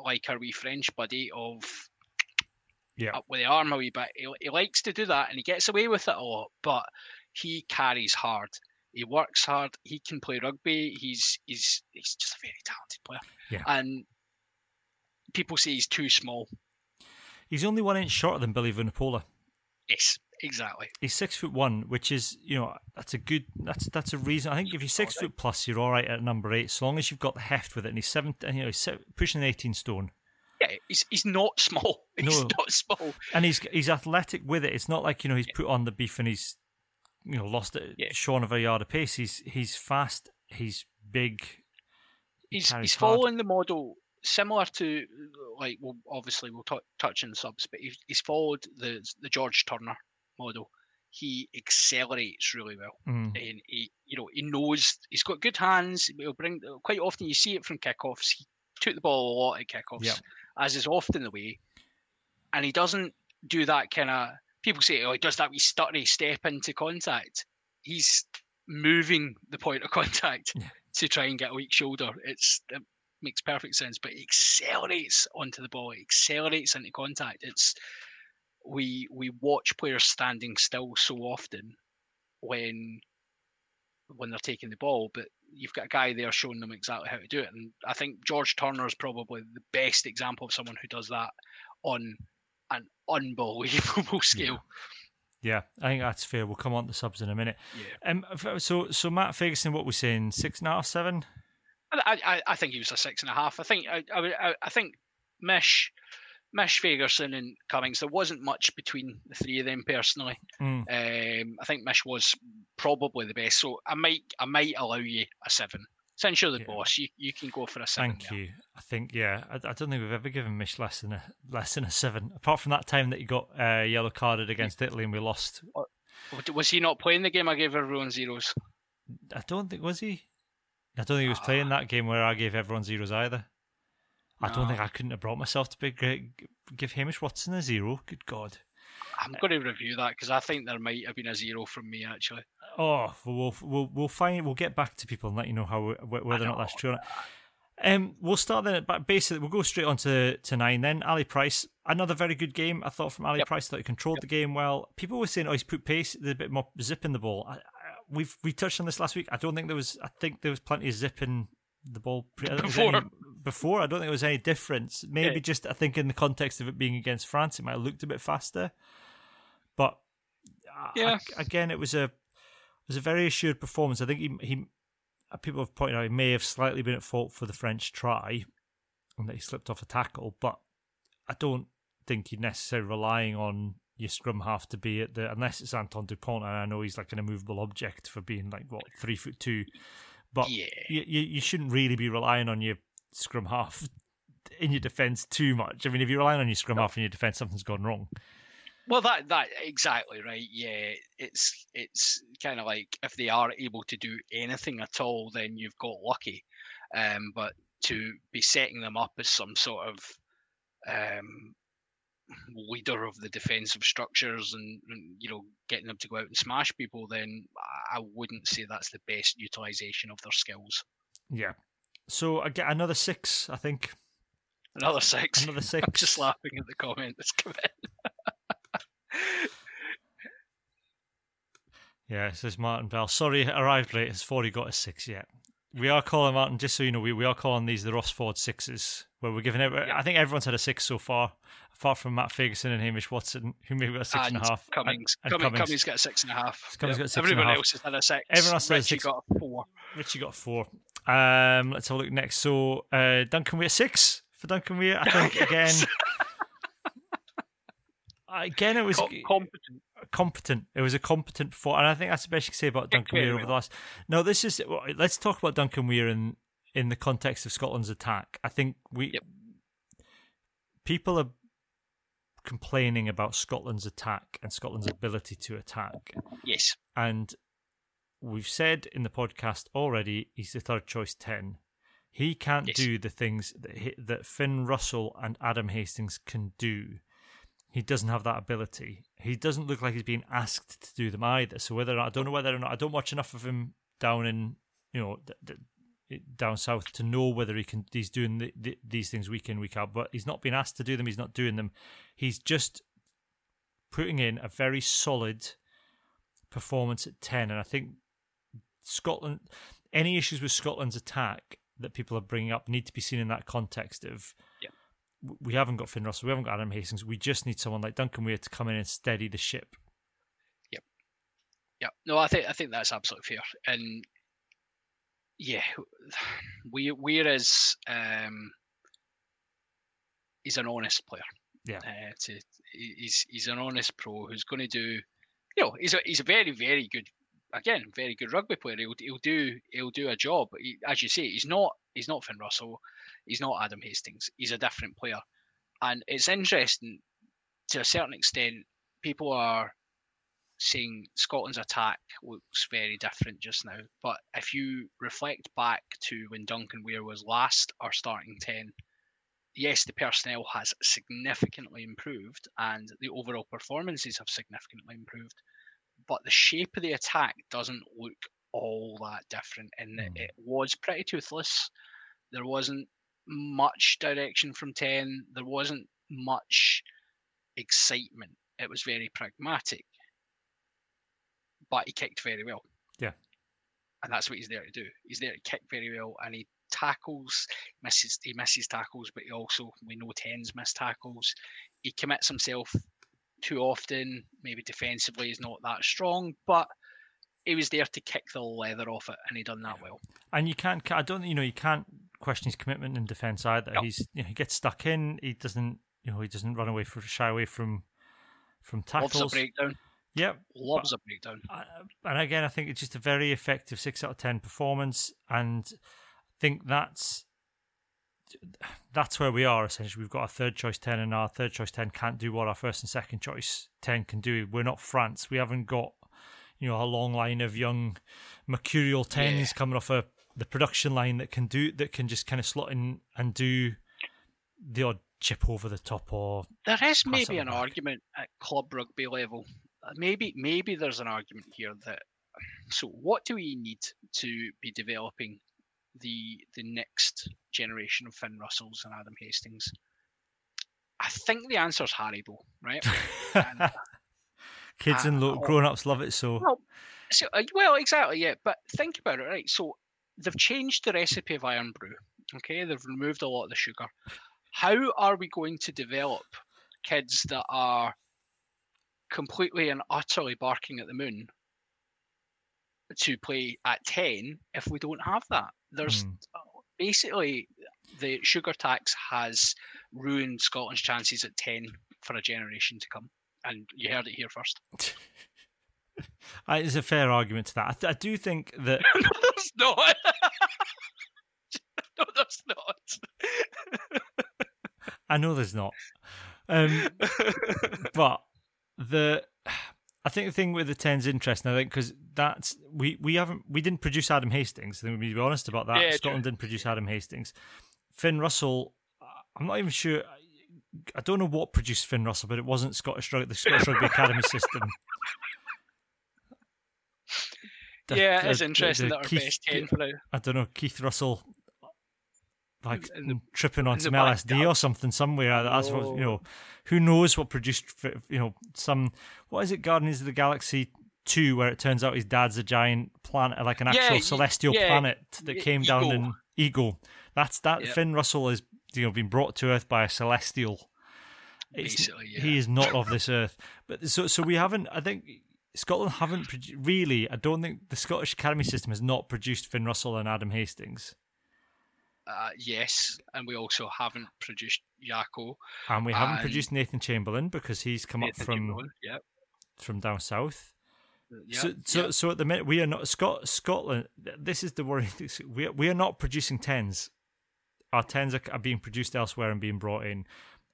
like our wee French buddy, of Yeah. up with the arm a wee bit. He, he likes to do that, and he gets away with it a lot. But he carries hard. He works hard. He can play rugby. He's he's he's just a very talented player. Yeah. And people say he's too small. He's only one inch shorter than Billy Vunipola. Yes, exactly. He's six foot one, which is you know that's a good that's that's a reason. I think if you're six foot plus, you're all right at number eight, so long as you've got the heft with it. And he's seven, you know, he's pushing eighteen stone, Yeah, he's he's not small. He's No. not small. and he's he's athletic with it. It's not like you know he's put on the beef and he's you know lost it Yeah. shorn of a yard of pace. He's he's fast. He's big. he He's he's hard. following the model similar to like well obviously we'll t- touch on subs, but he's, he's followed the the George Turner model. He accelerates really well, Mm. and he you know he knows he's got good hands. He'll bring quite often you see it from kickoffs. He took the ball a lot at kickoffs, Yep. as is often the way, and he doesn't do that kind of. People say, "Oh, he does that wee stuttery step into contact." He's moving the point of contact Yeah. to try and get a weak shoulder. It's it makes perfect sense, but he accelerates onto the ball. He accelerates into contact. It's we we watch players standing still so often when when they're taking the ball, but you've got a guy there showing them exactly how to do it. And I think George Turner is probably the best example of someone who does that on an unbelievable scale. Yeah, I think that's fair. We'll come on to the subs in a minute. Yeah. Um, so so Matt Fagerson, what we're saying, six and a half, seven. I, I, I think he was a six and a half. I think I, I, I, I think Mish, Mish Fagerson and Cummings. There wasn't much between the three of them personally. Mm. Um, I think Mish was probably the best. So I might I might allow you a seven. Since you're the Yeah. boss, you, you can go for a seven. Thank there. you. I think yeah. I, I don't think we've ever given Mish less than a less than a seven, apart from that time that he got uh, yellow carded against Italy and we lost. Was- Was he not playing the game? I gave everyone zeros. I don't think was he. I don't think he was playing that game where I gave everyone zeros either. I don't No. think I couldn't have brought myself to be great, give Hamish Watson a zero. Good God. I'm going to review that because I think there might have been a zero from me actually. Oh, we'll we'll we'll find we'll get back to people and let you know how whether or not that's true. Or not. Um, we'll start then. But basically, we'll go straight on to, to nine. Then Ali Price, another very good game. I thought from Ali Yep. Price. that he controlled the game well. People were saying, "Oh, he's put pace, there's a bit more zip in the ball." I, I, we've we touched on this last week. I don't think there was. I think there was plenty of zip in the ball pre- I don't think there was any- before. I don't think there was any difference. Maybe Yeah. just I think in the context of it being against France, it might have looked a bit faster. But Yeah. a- again, it was a it was a very assured performance. I think he he people have pointed out he may have slightly been at fault for the French try. and that he slipped off a tackle. But I don't think you're necessarily relying on your scrum half to be at the unless it's Anton Dupont, and I know he's like an immovable object for being like what three foot two, but Yeah. you you shouldn't really be relying on your scrum half in your defence too much. I mean, if you're relying on your scrum half in your defence, something's gone wrong. Well, that that exactly right. Yeah, it's it's kind of like if they are able to do anything at all, then you've got lucky. Um, but to be setting them up as some sort of um, leader of the defensive structures and, and you know getting them to go out and smash people, then I- I wouldn't say that's the best utilization of their skills. Yeah. So I get another six, I think. Another six. Another six. I'm just laughing at the comment that's come in. Yeah, it says Martin Bell. Sorry, arrived late. Has Fordy got a six yet? We are calling Martin, just so you know, we, we are calling these the Ross Ford sixes, where we're giving every, I think everyone's had a six so far, apart from Matt Fagerson and Hamish Watson, who maybe got a six and a half. Cummings. And, and Cummings, Cummings. Got a six and a half. Cummings Yeah. got a six and a Everyone else has had a six. Everyone else has had a Ritchie six. got a four. Ritchie got a four. Um, let's have a look next. So uh, Duncan Weir six for Duncan Weir. I think again. Again, it was Com- competent. competent. It was a competent four, and I think that's the best you can say about Duncan Weir over the last. No, this is. well, Let's talk about Duncan Weir in in the context of Scotland's attack. I think we Yep. people are complaining about Scotland's attack and Scotland's ability to attack, Yes. and we've said in the podcast already he's the third choice ten. He can't Yes. do the things that he, that Finn Russell and Adam Hastings can do. He doesn't have that ability. He doesn't look like he's being asked to do them either. So whether or not I don't know whether or not I don't watch enough of him down in you know down south to know whether he can he's doing the, the, these things week in week out. But he's not being asked to do them. He's not doing them. He's just putting in a very solid performance at ten. And I think Scotland, any issues with Scotland's attack that people are bringing up need to be seen in that context of Yeah. we haven't got Finn Russell, we haven't got Adam Hastings. We just need someone like Duncan Weir to come in and steady the ship. Yep, Yeah. No, I think I think that's absolutely fair. And yeah, we whereas um, he's an honest player. Yeah. Uh, to he's he's an honest pro who's going to do, you know, he's a he's a very very good again very good rugby player. He'll he'll do he'll do a job. He, as you say, he's not he's not Finn Russell, he's not Adam Hastings. He's a different player, and it's interesting to a certain extent. People are saying Scotland's attack looks very different just now. But if you reflect back to when Duncan Weir was last our starting 10, yes, the personnel has significantly improved and the overall performances have significantly improved. But the shape of the attack doesn't look all that different in that Mm. it was pretty toothless. There wasn't much direction from 10, there wasn't much excitement. It was very pragmatic but he kicked very well. Yeah. And that's what he's there to do. He's there to kick very well and he tackles, misses he misses tackles, but he also we know tens miss tackles. He commits himself too often, maybe defensively he's not that strong, but he was there to kick the leather off it and he done that well. And you can't, I don't, you know, you can't question his commitment in defence either. He's, you know, he gets stuck in. He doesn't, you know, he doesn't run away from, shy away from, from Loves tackles. a breakdown. Yep. Loves a breakdown. And again, I think it's just a very effective six out of ten performance, and I think that's that's where we are essentially. We've got our third choice ten, and our third choice ten can't do what our first and second choice ten can do. We're not France. We haven't got you know a long line of young mercurial tens Yeah. coming off a the production line that can do that can just kind of slot in and do the odd chip over the top or There is maybe an back. argument at club rugby level. Maybe maybe there's an argument here that so what do we need to be developing the the next generation of Finn Russells and Adam Hastings? I think the answer is Haribo, right? And- kids and Uh, lo- grown ups love it. So Well, so, uh, well, exactly, yeah. But think about it, right? So they've changed the recipe of Irn-Bru. Okay, they've removed a lot of the sugar. How are we going to develop kids that are completely and utterly barking at the moon to play at ten if we don't have that? There's Hmm. basically the sugar tax has ruined Scotland's chances at 10 for a generation to come. And you heard it here first. It's a fair argument to that. I, th- I do think that. no, there's not. no, there's not. I know there's not. Um, but the. I think the thing with the ten's interesting. I think because that's we we haven't we didn't produce Adam Hastings. I think we need to be honest about that. Yeah, Scotland true. didn't produce Adam Hastings. Finn Russell. I'm not even sure. I don't know what produced Finn Russell, but it wasn't Scottish Rugby, the Scottish Rugby Academy system. The- yeah, the- it's the- interesting the that our Keith- best 10 for now. I don't know Keith Russell, like the- tripping on some LSD or something somewhere. That's what you know. Who knows what produced? You know, some what is it? Guardians of the Galaxy two, where it turns out his dad's a giant planet, like an actual y- celestial yeah, planet that came down in Ego. That's that. Yep. Finn Russell is you know been brought to Earth by a celestial. Basically, yeah. He is not of this earth. But so so we haven't. I think Scotland haven't produ- really. I don't think the Scottish Academy system has not produced Finn Russell and Adam Hastings, Uh, yes, and we also haven't produced Jaco. and we haven't And- produced Nathan Chamberlain because he's come up from Yep. from down south. Yep. so so yep. so at the minute we are not Scot Scotland. This is the worry. We we are not producing tens. Our tens are, are being produced elsewhere and being brought in,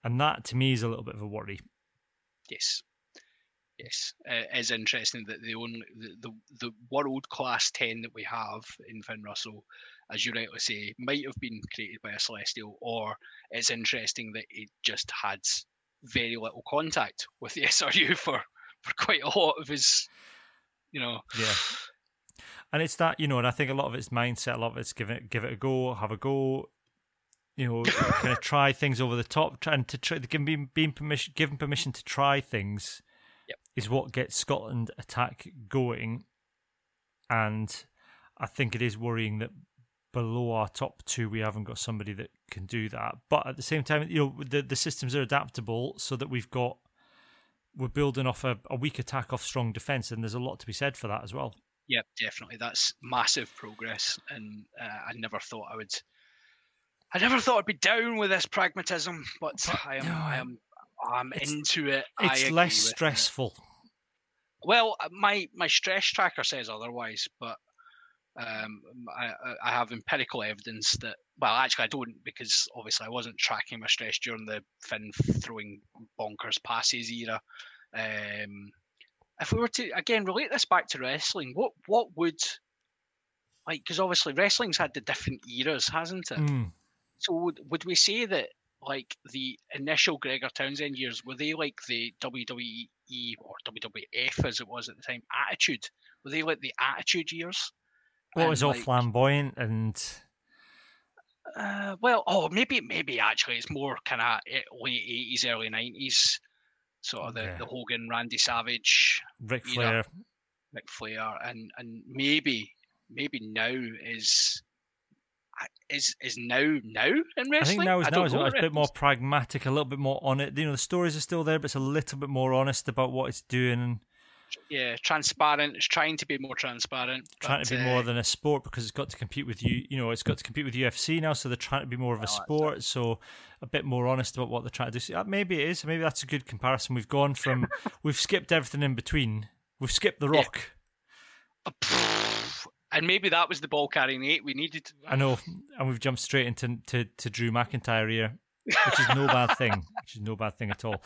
and that to me is a little bit of a worry. Yes. Yes, uh, it is interesting that the only the, the, the world class ten that we have in Finn Russell, as you rightly say, might have been created by a celestial, or it's interesting that it just had very little contact with the SRU for for quite a lot of his, you know. Yeah. And it's that you know, and I think a lot of it's mindset. A lot of it's give it give it a go, have a go. You know, kind of try things over the top, trying to try, give being, being permission, given permission to try things, Yep. is what gets Scotland attack going. And I think it is worrying that below our top two, we haven't got somebody that can do that. But at the same time, you know, the the systems are adaptable so that we've got we're building off a, a weak attack off strong defence, and there's a lot to be said for that as well. Yep, definitely. That's massive progress, and uh, I never thought I would. I never thought I'd be down with this pragmatism, but, I am. no, I am. I'm into it. It's less with it. stressful. Well, uh, my my stress tracker says otherwise, but um, I I- I have empirical evidence that. Well, actually, I don't because obviously I wasn't tracking my stress during the Finn throwing bonkers passes era. Um, if we were to again relate this back to wrestling, what what would like because obviously wrestling's had the different eras, hasn't it? Mm. So would, would we say that like the initial Gregor Townsend years were they like the WWE or WWF as it was at the time attitude? Were they like the attitude years? And, was all like, flamboyant and Uh, well, oh, maybe maybe actually it's more kind of late eighties, early nineties, sort of the, the Hogan, Randy Savage, Ric Flair. Ric Flair, and and maybe maybe now is is is now now in wrestling. I think now is now is a bit more pragmatic, a little bit more on it. You know, the stories are still there, but it's a little bit more honest about what it's doing, yeah transparent. It's trying to be more transparent. trying but, to be uh, more than a sport because it's got to compete with you. You know, it's got to compete with UFC now, so they're trying to be more of a that's sport. So a bit more honest about what they're trying to do. So, uh, maybe it is. Maybe that's a good comparison. We've gone from we've skipped everything in between. We've skipped the Yeah. Rock. and maybe that was the ball carrying eight we needed. I know, and we've jumped straight into to, to Drew McIntyre here, which is no bad thing. Which is no bad thing at all.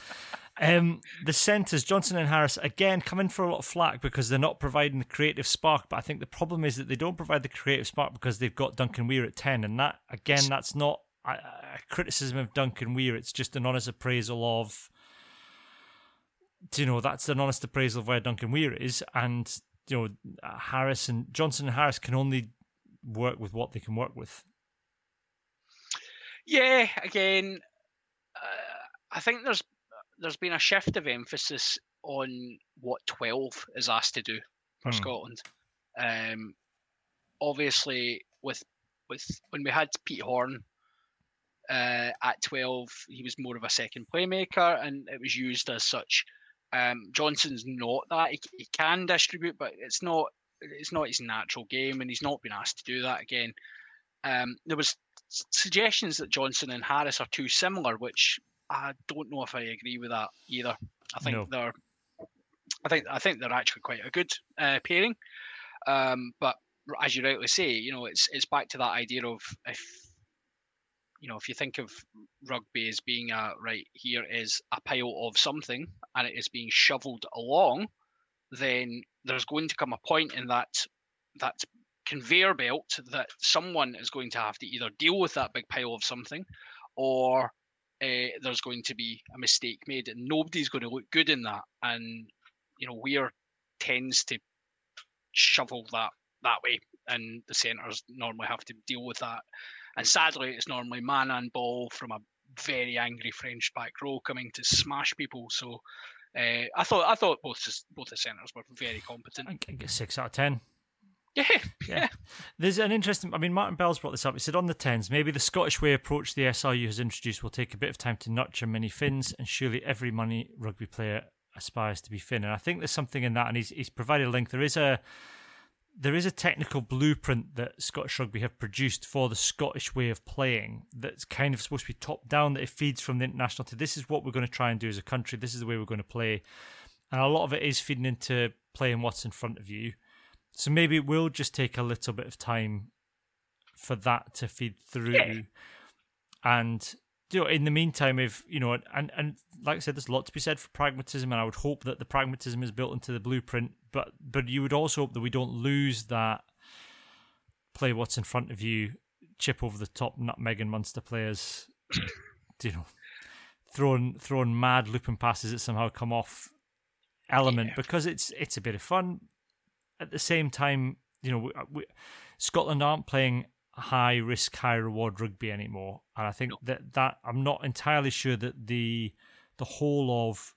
Um, the centres, Johnson and Harris, again coming for a lot of flack because they're not providing the creative spark. But I think the problem is that they don't provide the creative spark because they've got Duncan Weir at ten, and that again, that's not a, a criticism of Duncan Weir. It's just an honest appraisal of. You know, that's an honest appraisal of where Duncan Weir is, and you know, Harris and Johnson and Harris can only work with what they can work with. Yeah, again, uh, I think there's there's been a shift of emphasis on what twelve is asked to do for Hmm. Scotland. Um, obviously, with with when we had Pete Horne uh, at twelve, he was more of a second playmaker, and it was used as such. Um, Johnson's not that. He, he can distribute, but it's not it's not his natural game, and he's not been asked to do that again. Um, there was suggestions that Johnson and Harris are too similar, which I don't know if I agree with that either. I think no. they're, I think I think they're actually quite a good uh, pairing. Um, but as you rightly say, you know, it's it's back to that idea of if you know if you think of rugby as being a right here is a pile of something and it is being shoveled along, then there's going to come a point in that that conveyor belt that someone is going to have to either deal with that big pile of something or uh, there's going to be a mistake made and nobody's going to look good in that and you know Weir tends to shovel that that way and the centres normally have to deal with that and sadly it's normally man and ball from a very angry French back row coming to smash people so uh, I thought I thought both both the centres were very competent. I get six out of ten. Yeah, yeah. There's an interesting. I mean, Martin Bell's brought this up. He said on the tens, maybe the Scottish way approach the SRU has introduced will take a bit of time to nurture many Finns, and surely every money rugby player aspires to be Finn. And I think there's something in that. And he's he's provided a link. There is a there is a technical blueprint that Scottish Rugby have produced for the Scottish way of playing that's kind of supposed to be top down, that it feeds from the international to this is what we're going to try and do as a country, this is the way we're going to play. And a lot of it is feeding into playing what's in front of you. So maybe it will just take a little bit of time for that to feed through. Yeah. And you know, in the meantime, if you know, and and like I said, there's a lot to be said for pragmatism, and I would hope that the pragmatism is built into the blueprint. But but you would also hope that we don't lose that play what's in front of you, chip over the top, nutmeg and monster players, you know, throwing throwing mad looping passes that somehow come off element yeah. because it's it's a bit of fun at the same time, you know, we, uh, we, Scotland aren't playing high risk, high reward rugby anymore, and I think no. that that I'm not entirely sure that the the whole of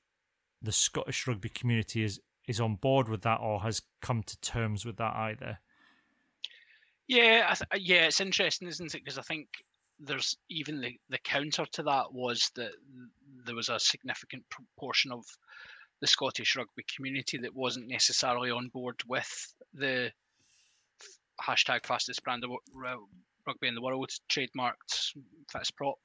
the Scottish rugby community is is on board with that or has come to terms with that either. Yeah, th- uh, yeah, it's interesting, isn't it? Because I think there's even the, the counter to that was that there was a significant proportion of the Scottish rugby community that wasn't necessarily on board with the hashtag fastest brand of rugby in the world, trademarked fast prop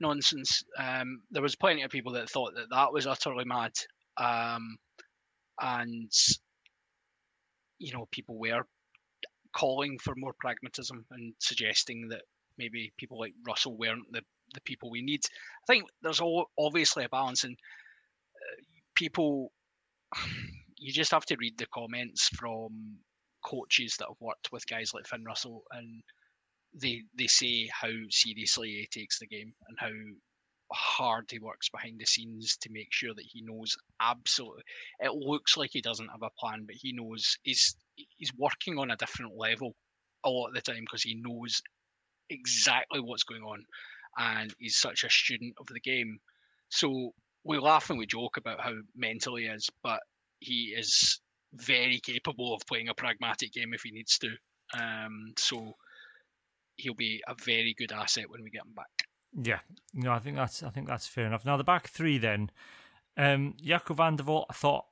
nonsense. Um, there was plenty of people that thought that that was utterly mad, um, and you know people were calling for more pragmatism and suggesting that maybe people like Russell weren't the the people we need. I think there's all, obviously a balance, and people, you just have to read the comments from coaches that have worked with guys like Finn Russell, and they they say how seriously he takes the game and how hard he works behind the scenes to make sure that he knows absolutely. It looks like he doesn't have a plan, but he knows he's he's working on a different level a lot of the time because he knows exactly what's going on, and he's such a student of the game. So we laugh and we joke about how mental he is, but he is very capable of playing a pragmatic game if he needs to. Um, so he'll be a very good asset when we get him back. Yeah, no, I think that's I think that's fair enough. Now the back three then, um, Jaco van der Walt, I thought,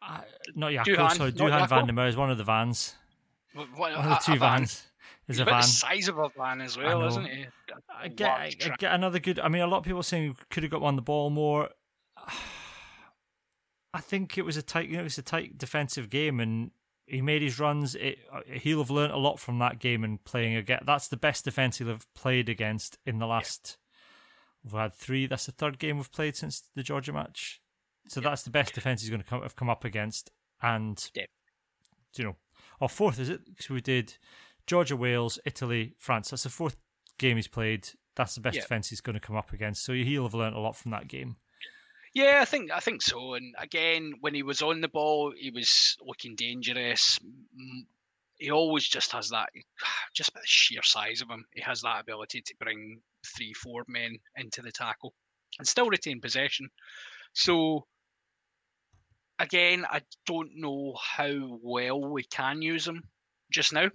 uh, not Jaco, Duhan, sorry, Duhan van der Merwe is one of the vans. What, what, one of the two vans. Is a van. The size of a van as well, isn't he? I get, I get another good. I mean, a lot of people saying could have got on the ball more. I think it was a tight, you know, it was a tight defensive game, and he made his runs. It, he'll have learnt a lot from that game and playing again. That's the best defense he'll have played against in the last. Yeah. We've had three. That's the third game we've played since the Georgia match. So yeah. that's the best defense he's going to come, have come up against. And yeah. you know, or fourth is it? Because we did Georgia, Wales, Italy, France. That's the fourth game he's played. That's the best defense he's going to come up against. So he'll have learnt a lot from that game. Yeah, I think I think so. And again, when he was on the ball, he was looking dangerous. He always just has that, just by the sheer size of him, he has that ability to bring three, four men into the tackle and still retain possession. So again, I don't know how well we can use him just now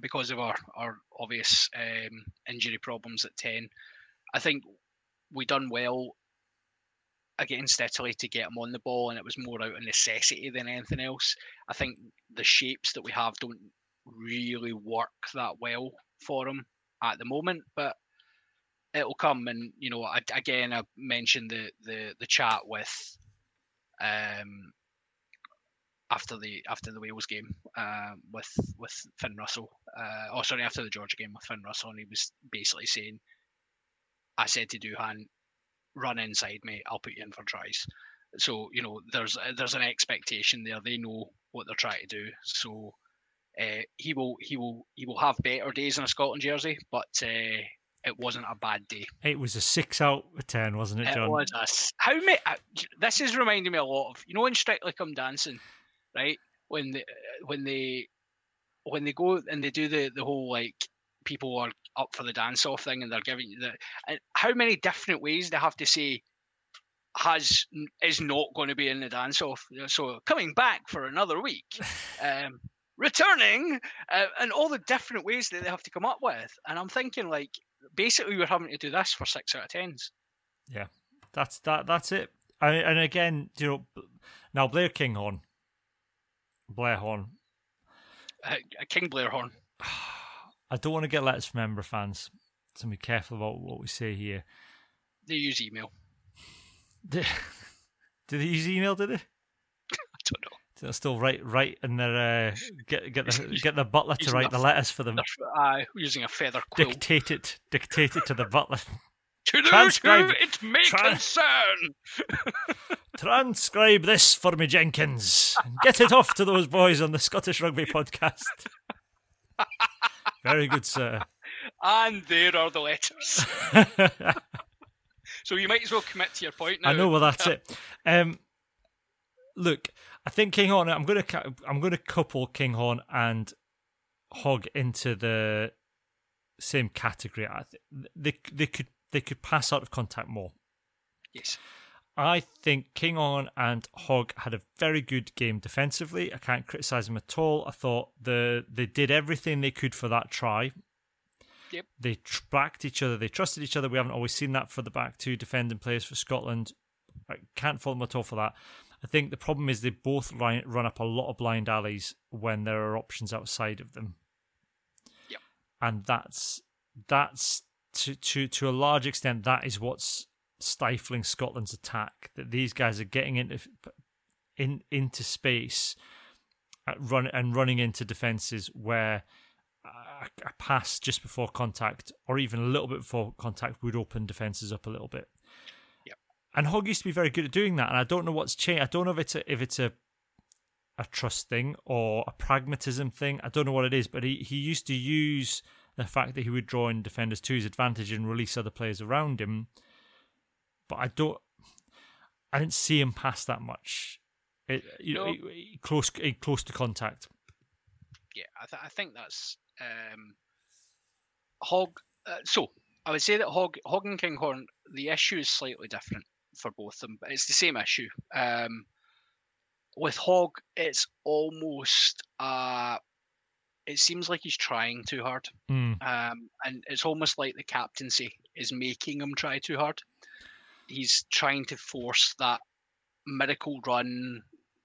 because of our, our obvious um, injury problems at 10. I think we done well against Italy to get him on the ball, and it was more out of necessity than anything else. I think the shapes that we have don't really work that well for him. at the moment, but it'll come. And you know, I, again, I mentioned the the the chat with um after the after the Wales game uh, with with Finn Russell. Uh, oh, sorry, after the Georgia game with Finn Russell, and he was basically saying, "I said to Duhan, run inside me. I'll put you in for tries." So you know, there's there's an expectation there. They know what they're trying to do. So uh, he will he will he will have better days in a Scotland jersey, but uh, it wasn't a bad day. It was a six out of ten, wasn't it, John? It was a, how many? Uh, this is reminding me a lot of you know in Strictly Come Dancing, right? When they when they when they go and they do the the whole like people are up for the dance off thing and they're giving you the and how many different ways they have to say has is not going to be in the dance off. So coming back for another week, um, returning, uh, and all the different ways that they have to come up with. And I'm thinking like basically we're having to do this for six out of tens. Yeah, that's that. That's it. I, and again, you know, now Blair Kinghorn, Blair Horn, uh, King Blair Horn. I don't want to get letters from member fans, so be careful about what we say here. They use email. Did, did they use email? Did they? I don't know. They'll still write write in their uh, get get the get the butler to write the letters for them. Uh, using a feather quill. Dictate it, dictate it to the butler. to transcribe it may tra- concern. transcribe this for me, Jenkins. And get it off to those boys on the Scottish Rugby podcast. Very good, sir. And there are the letters. so you might as well commit to your point now. I know. Well, that's it. Um, look, I think Kinghorn. I'm gonna I'm gonna couple King Kinghorn and Hogg into the same category. I th- they they could they could pass out of contact more. Yes. I think Kinghorn and Hogg had a very good game defensively. I can't criticise them at all. I thought the they did everything they could for that try. Yep. They tr- backed each other. They trusted each other. We haven't always seen that for the back two defending players for Scotland. I can't fault them at all for that. I think the problem is they both run up a lot of blind alleys when there are options outside of them. Yep. And that's that's to to to a large extent that is what's stifling Scotland's attack. That these guys are getting into in into space, uh, run and running into defenses where a, a pass just before contact, or even a little bit before contact, would open defenses up a little bit. And Hogg used to be very good at doing that, and I don't know what's changed. I don't know if it's a, if it's a a trust thing or a pragmatism thing. I don't know what it is, but he, he used to use the fact that he would draw in defenders to his advantage and release other players around him. But I don't, I didn't see him pass that much. It, you know, close close to contact. Yeah, I, th- I think that's um, Hogg. Uh, so I would say that Hog, Hogg and Kinghorn, the issue is slightly different for both of them, but it's the same issue. Um, with Hogg, it's almost uh, it seems like he's trying too hard, mm. um, and it's almost like the captaincy is making him try too hard. He's trying to force that miracle run,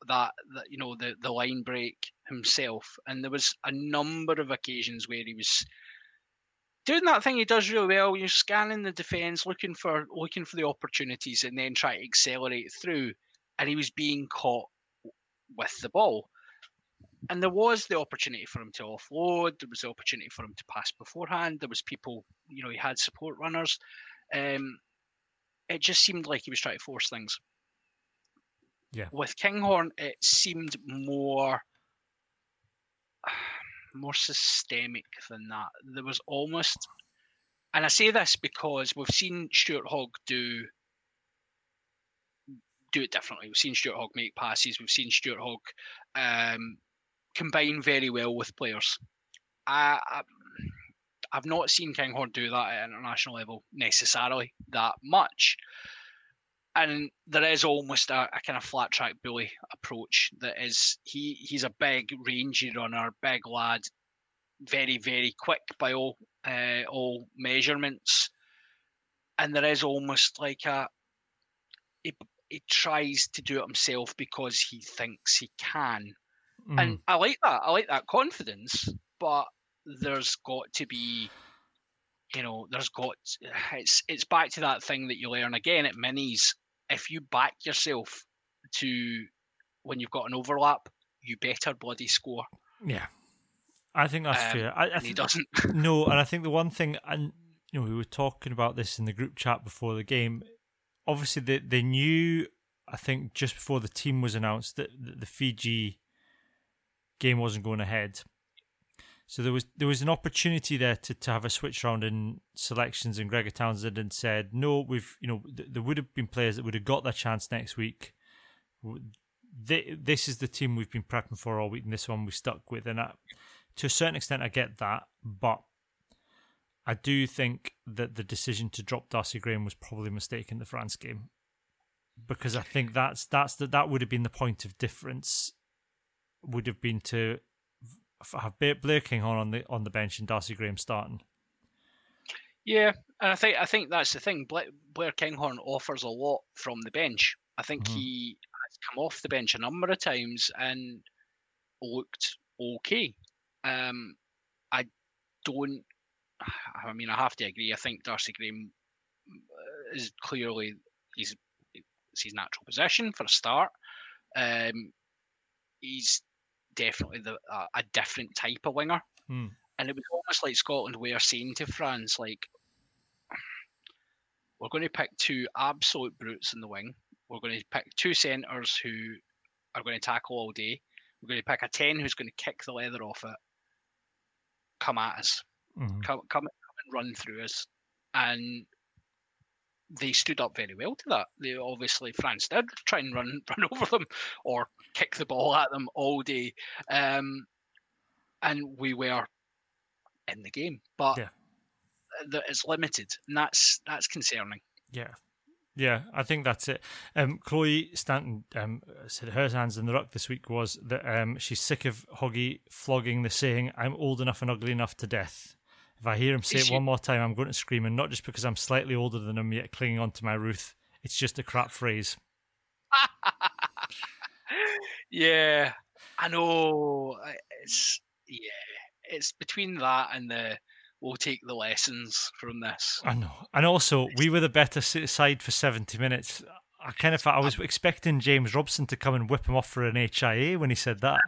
that, that you know the the line break himself, and there was a number of occasions where he was doing that thing he does really well. You're scanning the defence, looking for looking for the opportunities, and then try to accelerate through. And he was being caught with the ball. And there was the opportunity for him to offload. There was the opportunity for him to pass beforehand. There was people, you know, he had support runners. Um, it just seemed like he was trying to force things. Yeah. With Kinghorn, it seemed more more systemic than that. There was almost, and I say this because we've seen Stuart Hogg do do it differently. We've seen Stuart Hogg make passes. We've seen Stuart Hogg um, combine very well with players. I, I I've not seen Kinghorn do that at international level necessarily that much. And there is almost a, a, kind of flat track bully approach that is he he's a big rangy runner, big lad, very very quick by all uh, all measurements, and there is almost like a he, he tries to do it himself because he thinks he can, mm. and I like that. I like that confidence, but there's got to be you know, there's got it's it's back to that thing that you learn again at minis. If you back yourself to when you've got an overlap, you better bloody score. Yeah, I think that's Um, fair. I, I think doesn't. no, and I think the one thing, and you know, we were talking about this in the group chat before the game. Obviously, they they knew. I think just before the team was announced that the Fiji game wasn't going ahead. So there was there was an opportunity there to, to have a switch around in selections, and Gregor Townsend and said, "No, we've you know th- there would have been players that would have got their chance next week. Thi- This is the team we've been prepping for all week, and this one we stuck with." And I, to a certain extent, I get that, but I do think that the decision to drop Darcy Graham was probably a mistake in the France game because I think that's that's the, that would have been the point of difference. Would have been to have Blair Kinghorn on the on the bench and Darcy Graham starting. Yeah, and I think I think that's the thing. Blair, Blair Kinghorn offers a lot from the bench. I think Mhm. he has come off the bench a number of times and looked okay. Um, I don't. I mean, I have to agree. I think Darcy Graham uh, is clearly he's it's his natural position for a start. Um, he's definitely the uh, a different type of winger, Hmm. and it was almost like Scotland were saying to France, like, we're going to pick two absolute brutes in the wing. We're going to pick two centres who are going to tackle all day. We're going to pick a ten who's going to kick the leather off it. Come at us Mhm. come, come, come and run through us. And they stood up very well to that. They obviously France did try and run run over them or kick the ball at them all day, um, and we were in the game, but Yeah. it's limited, and that's that's concerning. Yeah. Yeah, I think that's it. Um, Chloe Stanton um, said her hands in the ruck this week was that um, she's sick of Hoggy flogging the saying, I'm old enough and ugly enough to death. If I hear him say it one more time, I'm going to scream, and not just because I'm slightly older than him yet clinging on to my Ruth. It's just a crap phrase. yeah, I know. It's yeah, it's between that and the we'll take the lessons from this. I know. And also, we were the better side for 70 minutes. I kind of I was expecting James Robson to come and whip him off for an HIA when he said that.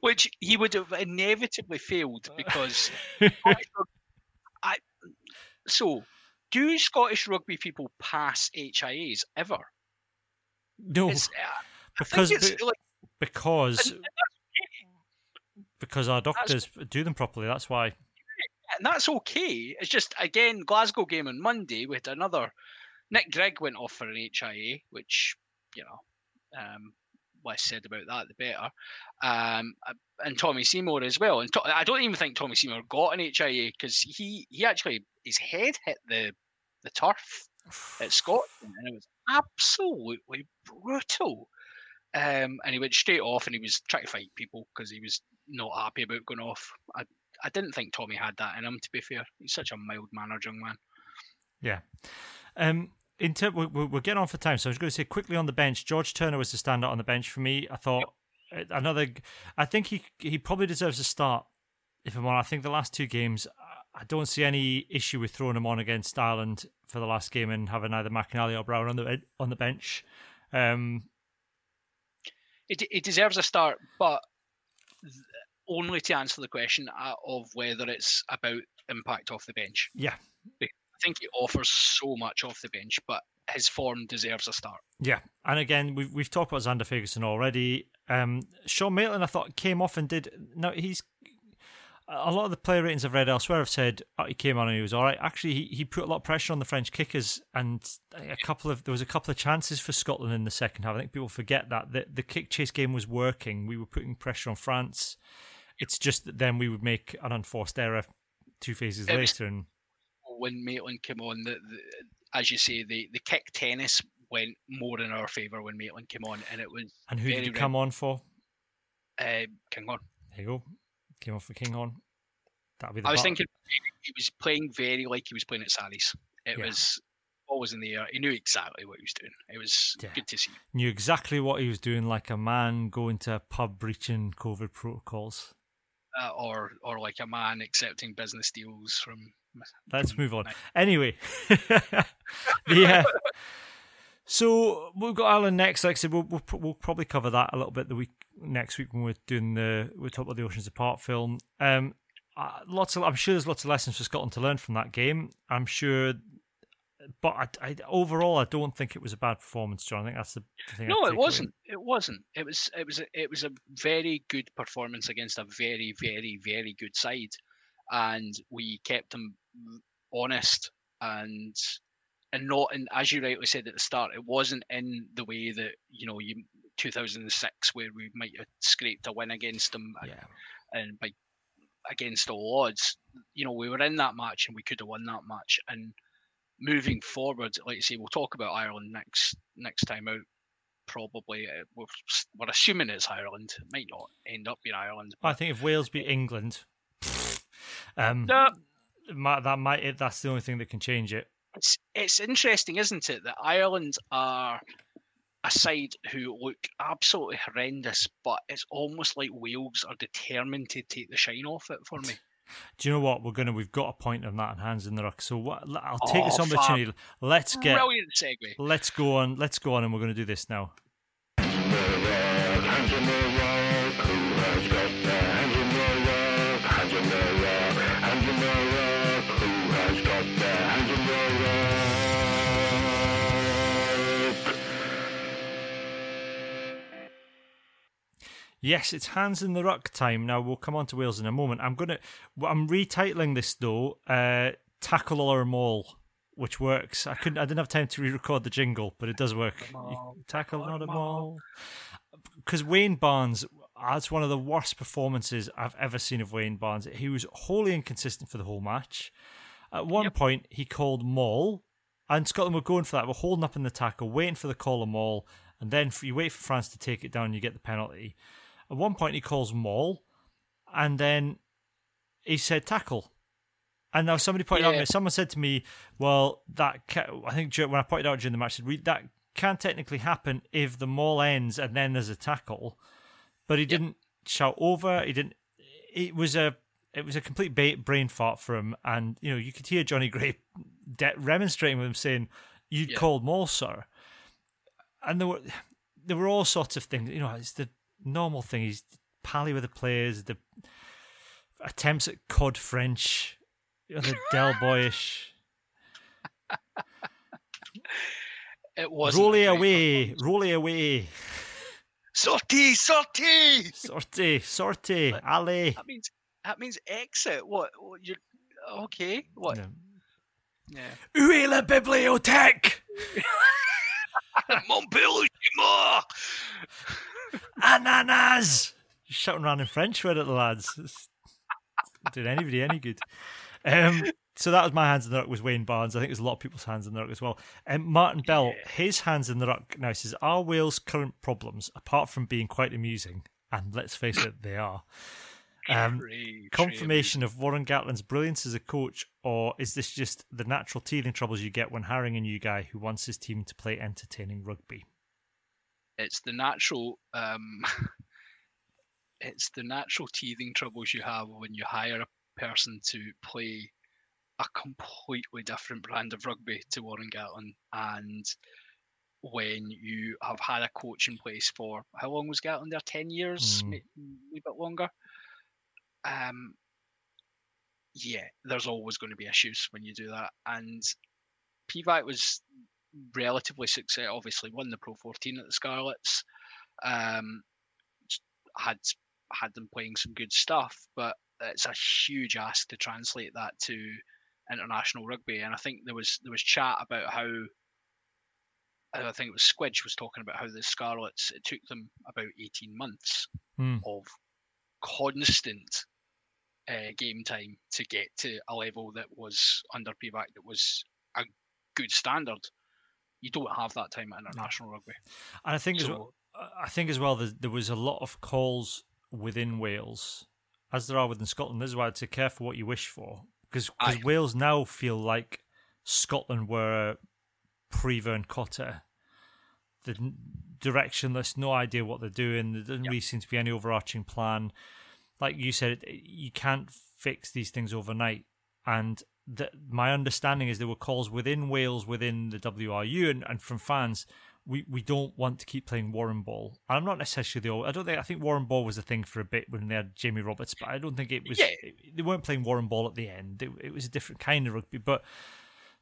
Which he would have inevitably failed because Scottish I, so do Scottish rugby people pass HIAs ever? No, uh, because be- like because because our doctors do them properly. That's why. and that's okay. It's just again Glasgow game on Monday with another Nick Grigg went off for an HIA, which you know um, less said about that the better. Um, uh, and Tommy Seymour as well. And to- I don't even think Tommy Seymour got an HIA because he he actually his head hit the the turf at Scotstoun and it was absolutely brutal. Um, and he went straight off and he was trying to fight people because he was not happy about going off. I, I didn't think Tommy had that in him, to be fair. He's such a mild mannered young man. Yeah. Um. In ter- we- we- we're getting on for time, so I was going to say quickly on the bench. George Turner was the standout on the bench for me. I thought uh, another. I think he he probably deserves a start. If I'm honest, I think the last two games, I- don't see any issue with throwing him on against Ireland for the last game and having either McInally or Brown on the on the bench. Um, d- he deserves a start, but only to answer the question uh, of whether it's about impact off the bench. yeah, think he offers so much off the bench, but his form deserves a start. Yeah, and again, we've we've talked about Zander Fagerson already. Um, Sean Maitland, I thought came off and did. No, he's a lot of the player ratings I've read elsewhere have said oh, he came on and he was all right. Actually, he, he put a lot of pressure on the French kickers, and a couple of there was a couple of chances for Scotland in the second half. I think people forget that the the kick chase game was working. We were putting pressure on France. It's just that then we would make an unforced error two phases later, and When Maitland came on, the, the, as you say, the, the kick tennis went more in our favour when Maitland came on, and it was and who did he come on for? uh, Kinghorn. There you go. Came off for Kinghorn. That'll be the I was thinking he was playing very like he was playing at Sarries. It Yeah. was always in the air. He knew exactly what he was doing. It was Yeah. good to see. knew exactly what he was doing, like a man going to a pub breaching COVID protocols. uh, or or like a man accepting business deals from. Let's move on. Anyway, the, uh, so we've got Alan next. Like I said, we'll, we'll we'll probably cover that a little bit the week next week when we're doing the we talk about the Oceans Apart film. Um, uh, lots of I'm sure there's lots of lessons for Scotland to learn from that game. I'm sure, but I, I, overall I don't think it was a bad performance, John. I think that's the, the thing. No, it wasn't. It wasn't. It was. It was. A, it was a very good performance against a very, very, very good side, and we kept them honest and and not. And as you rightly said at the start, it wasn't in the way that you know you 2006 where we might have scraped a win against them Yeah. and by against all odds. You know, we were in that match and we could have won that match. And moving forward, like you say, we'll talk about Ireland next next time out. Probably, uh, we're, we're assuming it's Ireland. It might not end up being Ireland. I think if Wales beat England, um, No, might, that might that's the only thing that can change it. it's it's interesting, isn't it, that Ireland are a side who look absolutely horrendous, but it's almost like Wales are determined to take the shine off it for me. Do you know what we're gonna? We've got a point on that and hands in the ruck. So what? I'll take this Oh, fab. opportunity. Let's get. Brilliant segue. Let's go on. Let's go on, and we're going to do this now. Yes, it's hands in the ruck time. Now we'll come on to Wales in a moment. I'm gonna. I'm retitling this though. Uh, Tackle or Maul, which works. I couldn't. I didn't have time to re-record the jingle, but it does work. You- tackle or a maul. maul. Because Wayne Barnes, that's one of the worst performances I've ever seen of Wayne Barnes. He was wholly inconsistent for the whole match. At one Yep. point, he called maul, and Scotland were going for that. We're holding up in the tackle, waiting for the call of maul, and then you wait for France to take it down, and you get the penalty. At one point, he calls maul, and then he said tackle. And now somebody pointed out, to me, someone said to me, "Well, that ca- I think when I pointed out during the match, said, that can technically happen if the maul ends and then there's a tackle." But he didn't shout over. He didn't. It was a it was a complete ba- brain fart for him, and you know you could hear Jonny Gray de- remonstrating with him, saying, "You'd Yeah. called maul, sir." And there were there were all sorts of things. You know, it's the normal thing. He's pally with the players, the attempts at cod French, the Del Boyish. It was Roll it away, roll it away. Sortie, sortie. Sortie, sortie, But- allez. That means that means exit. What? what you're okay? What? Yeah. Yeah. Est la bibliothèque? Montpellier. Ananas! Shouting around in French right at the lads. It's doing anybody any good. Um, so that was my hands in the ruck was Wayne Barnes. I think there's a lot of people's hands in the ruck as well. Um, Martin Bell, his hands in the ruck now says, Are Wales' current problems, apart from being quite amusing, and let's face it, they are, um, Trey- confirmation of Warren Gatland's brilliance as a coach, or is this just the natural teething troubles you get when hiring a new guy who wants his team to play entertaining rugby? It's the natural um it's the natural teething troubles you have when you hire a person to play a completely different brand of rugby to Warren Gatland and when you have had a coach in place for how long was Gatland there? Ten years, Mm. maybe a bit longer. Um, yeah, there's always going to be issues when you do that. And Pivac was relatively successful. Obviously, won the Pro 14 at the Scarlets. Um, had had them playing some good stuff, but it's a huge ask to translate that to international rugby. And I think there was there was chat about how I think it was Squidge was talking about how the Scarlets it took them about 18 months Hmm. of constant uh, game time to get to a level that was under Pivac that was a good standard. You don't have that time at international rugby. And I think as well, I think as well there, there was a lot of calls within Wales, as there are within Scotland. This is why I'd say careful what you wish for, because Aye. Wales now feel like Scotland were pre Vern Cotter. The directionless, no idea what they're doing. There doesn't Yep. really seem to be any overarching plan. like you said, you can't fix these things overnight. And the, my understanding is there were calls within Wales, within the WRU, and, and from fans. We, we don't want to keep playing Warren Ball. And I'm not necessarily the old. I don't think I think Warren Ball was a thing for a bit when they had Jamie Roberts, but I don't think it was. Yeah. It, they weren't playing Warren Ball at the end. It, it was a different kind of rugby, but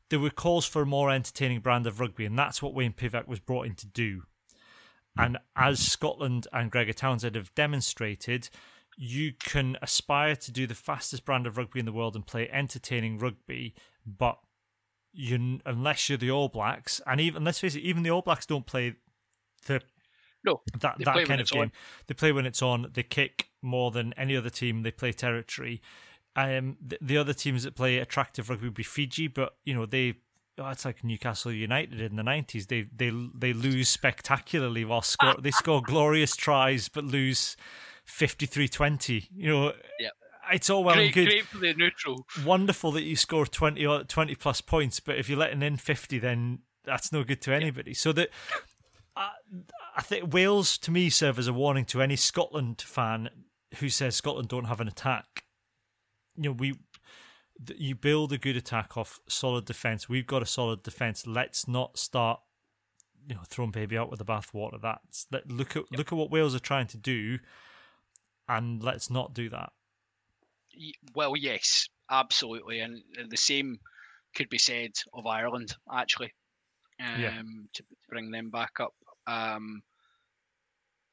there were calls for a more entertaining brand of rugby, and that's what Wayne Pivac was brought in to do. And as Scotland and Gregor Townsend have demonstrated, you can aspire to do the fastest brand of rugby in the world and play entertaining rugby, but you unless you're the All Blacks, and even let's face it, even the All Blacks don't play the No, that that kind of game. on. They play when it's on. They kick more than any other team. They play territory. Um, the, the other teams that play attractive rugby would be Fiji, but you know they. Oh, it's like Newcastle United in the nineties. They they they lose spectacularly while score. they score glorious tries, but lose 53-20. You know, Yep. it's all well and good. great for the neutral. wonderful that you score 20 uh, or 20 plus points but if you're letting in 50 then that's no good to anybody. So that I, I think wales to me serve as a warning to any scotland fan who says scotland don't have an attack. You know we you build a good attack off solid defense we've got a solid defense let's not start you know throwing baby out with the bathwater. That's let, look at look at what wales are trying to do and let's not do that Well, yes, absolutely, and the same could be said of Ireland actually. Um, Yeah. to bring them back up um,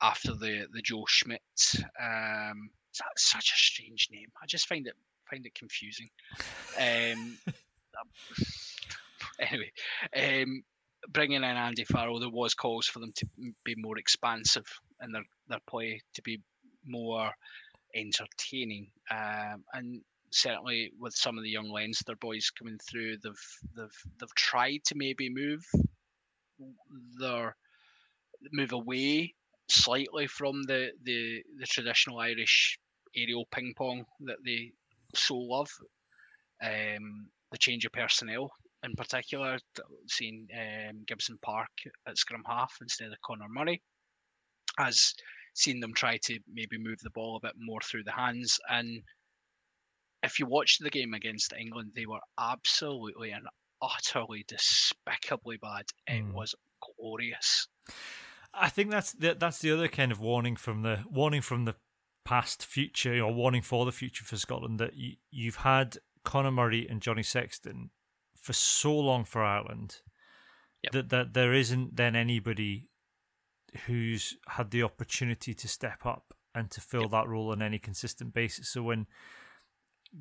after the the Joe Schmidt. Um, such a strange name. I just find it find it confusing. Um, anyway, um, bringing in Andy Farrell, there was calls for them to be more expansive in their, their play, to be more entertaining, um, and certainly with some of the young Leinster boys coming through, they've they've they've tried to maybe move their move away slightly from the the, the traditional Irish aerial ping pong that they so love. Um, the change of personnel in particular, seeing um, Gibson Park at scrum half instead of Conor Murray, has seen them try to maybe move the ball a bit more through the hands. And if you watched the game against England, they were absolutely and utterly despicably bad. It Mm. was glorious. I think that's the, that's the other kind of warning from the warning from the past future or warning for the future for Scotland that you, you've had Conor Murray and Johnny Sexton for so long for Ireland Yep. that that there isn't then anybody who's had the opportunity to step up and to fill that role on any consistent basis. So when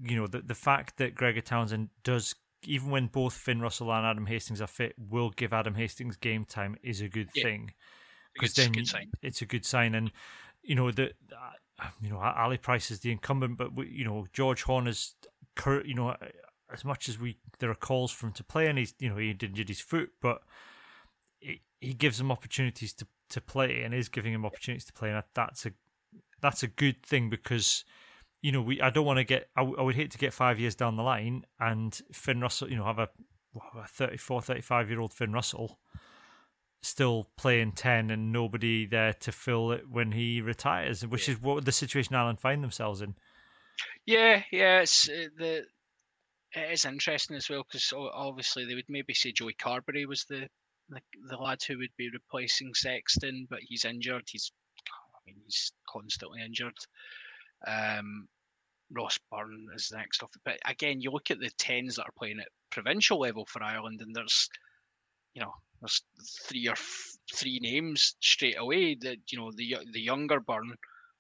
you know the the fact that Gregor Townsend does even when both Finn Russell and Adam Hastings are fit, will give Adam Hastings game time is a good Yeah. thing because then good it's a good sign. And you know the uh, you know Ali Price is the incumbent, but we, you know George Horne is cur- you know as much as we there are calls for him to play, and he's you know he injured his foot, but he, he gives him opportunities to to play, and is giving him opportunities to play, and that's a that's a good thing because. You know, we. I don't want to get. I, w- I would hate to get five years down the line and Finn Russell. You know, have a, a 34, 35 year old Finn Russell still playing 10 and nobody there to fill it when he retires, which is what the situation Ireland find themselves in. Yeah, yeah, it's uh, the it is interesting as well because obviously they would maybe say Joey Carbery was the, the the lad who would be replacing Sexton, but he's injured. He's I mean he's constantly injured. Um, Ross Byrne is next off the pit. Again, you look at the tens that are playing at provincial level for Ireland, and there's you know there's three or f- three names straight away that you know the the younger Byrne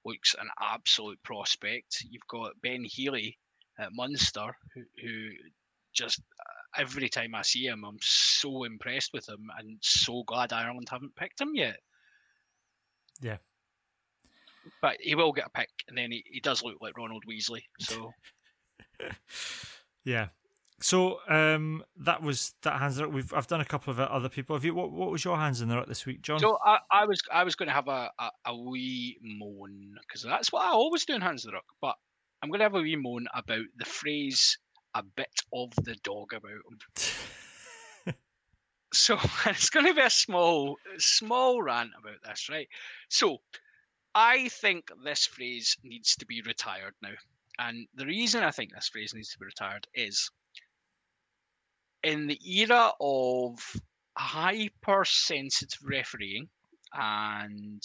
looks an absolute prospect. You've got Ben Healy at Munster, who, who just uh, every time I see him, I'm so impressed with him and so glad Ireland haven't picked him yet. Yeah. But he will get a pick, and then he, he does look like Ronald Weasley. So Yeah. So um, that was that hands in. We've I've done a couple of other people. Have you? What, what was your hands in the ruck this week, John? So I, I was I was going to have a, a, a wee moan because that's what I always do in Hands of the Ruck. But I'm going to have a wee moan about the phrase "a bit of the dog about him." so it's going to be a small small rant about this, right? So I think this phrase needs to be retired now. And the reason I think this phrase needs to be retired is in the era of hypersensitive refereeing and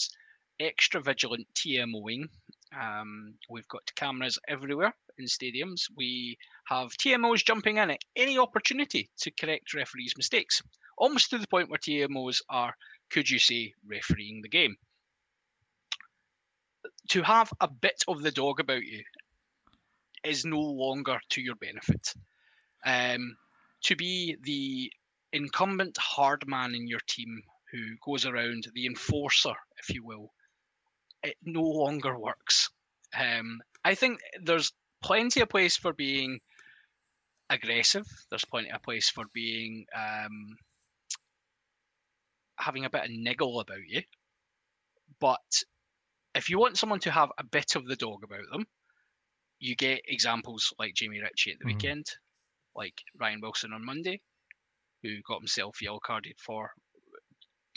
extra vigilant TMOing, um, we've got cameras everywhere in stadiums. We have TMOs jumping in at any opportunity to correct referees' mistakes, almost to the point where TMOs are, could you say, refereeing the game. To have a bit of the dog about you is no longer to your benefit. Um, to be the incumbent hard man in your team who goes around, the enforcer, if you will, it no longer works. Um, I think there's plenty of place for being aggressive. There's plenty of place for being um, having a bit of niggle about you. But if you want someone to have a bit of the dog about them, you get examples like Jamie Ritchie at the Mhm. weekend, like Ryan Wilson on Monday, who got himself yellow carded for.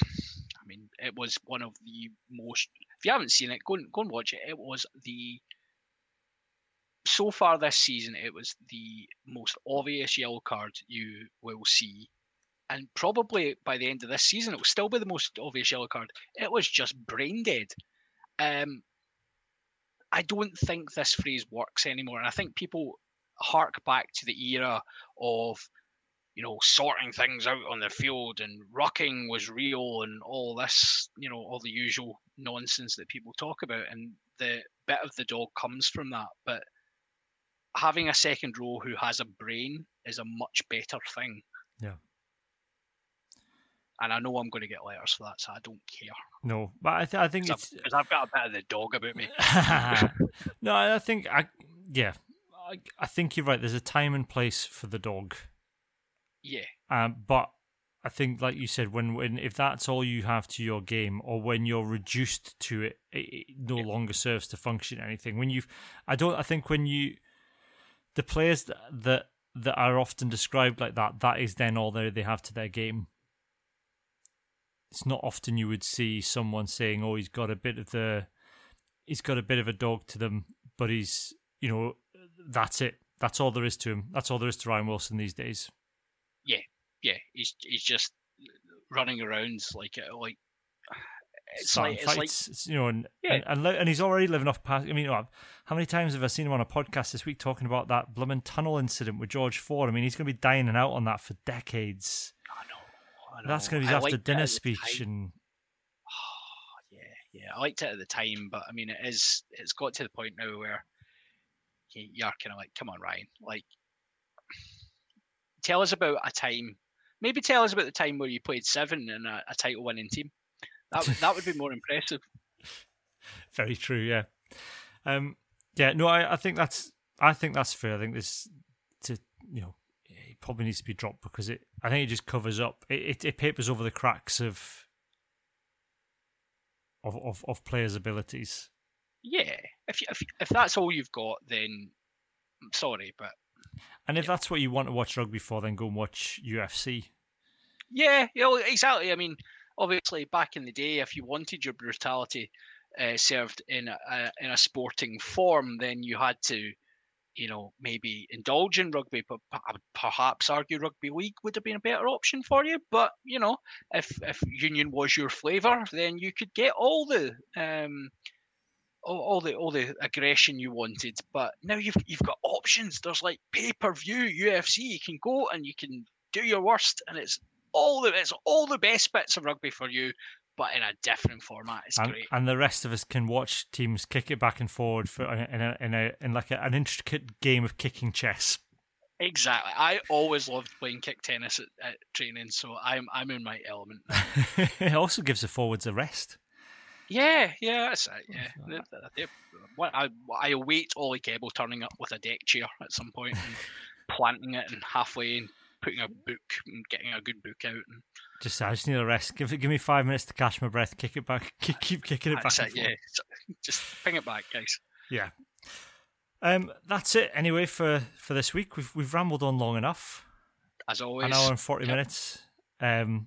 I mean, it was one of the most. If you haven't seen it, go and go and watch it. It was the. So far this season, it was the most obvious yellow card you will see, and probably by the end of this season, it will still be the most obvious yellow card. It was just brain dead. Um, I don't think this phrase works anymore, and I think people hark back to the era of you know sorting things out on the field and rucking was real and all this you know all the usual nonsense that people talk about and the bit of the dog comes from that but having a second row who has a brain is a much better thing Yeah. and i know i'm going to get letters for that so i don't care No, but I, th- I think because it's I've, I've got a bit of the dog about me no, I think I yeah, I, I think you're right. There's a time and place for the dog, yeah um, but I think, like you said, when when if that's all you have to your game, or when you're reduced to it, it, it no Yeah. longer serves to function anything. When you've, I don't. I think when you, the players that that, are often described like that, that is then all they they have to their game. It's not often you would see someone saying, "Oh, he's got a bit of the, he's got a bit of a dog to them," but he's, you know, that's it. That's all there is to him. That's all there is to Ryan Wilson these days. yeah yeah, he's he's just running around like like it's like it's like it's, you know, and, Yeah. and and and he's already living off past. I mean, how many times have I seen him on a podcast this week talking about that Bloomin' tunnel incident with George Ford? I mean, he's going to be dining out on that for decades. I know, I know. That's going to be his after dinner speech, and ah, yeah, yeah, I liked it at the time, but I mean, it is. It's got to the point now where you- you're kind of like, come on, Ryan, like, tell us about a time. Maybe tell us about the time where you played seven in a, a title-winning team. That would that would be more impressive. very true. Yeah, um, yeah. No, I, I think that's I think that's fair. I think this to you know it probably needs to be dropped because it. I think it just covers up. It it, it papers over the cracks of. Of, of, of players' abilities. Yeah, if, you, if if that's all you've got, then I'm sorry, but And if that's what you want to watch rugby for, then go and watch UFC. Yeah, you know, exactly. I mean, obviously, back in the day, if you wanted your brutality uh, served in a, in a sporting form, then you had to, you know, maybe indulge in rugby. But I would perhaps argue rugby league would have been a better option for you. But you know, if if union was your flavour, then you could get all the um. All the all the aggression you wanted, but now you've you've got options. There's like pay per view UFC. You can go and you can do your worst, and it's all the it's all the best bits of rugby for you, but in a different format. It's and, great. and the rest of us can watch teams kick it back and forward for in a in a in like a, an intricate game of kicking chess. Exactly. I always loved playing kick tennis at, at training, so I'm I'm in my element. it also gives the forwards a rest. Yeah, yeah, that's it. Yeah, They- they- they- I I await Oli Kebble turning up with a deck chair at some point and planting it and halfway and putting a book and getting a good book out. And Just I just need a rest. Give give me five minutes to catch my breath. Kick it back. Keep, keep kicking it that's back. it. Yeah, just ping it back, guys. yeah. Um, that's it anyway for for this week. We've we've rambled on long enough. As always. An hour and forty Yep. minutes. Um,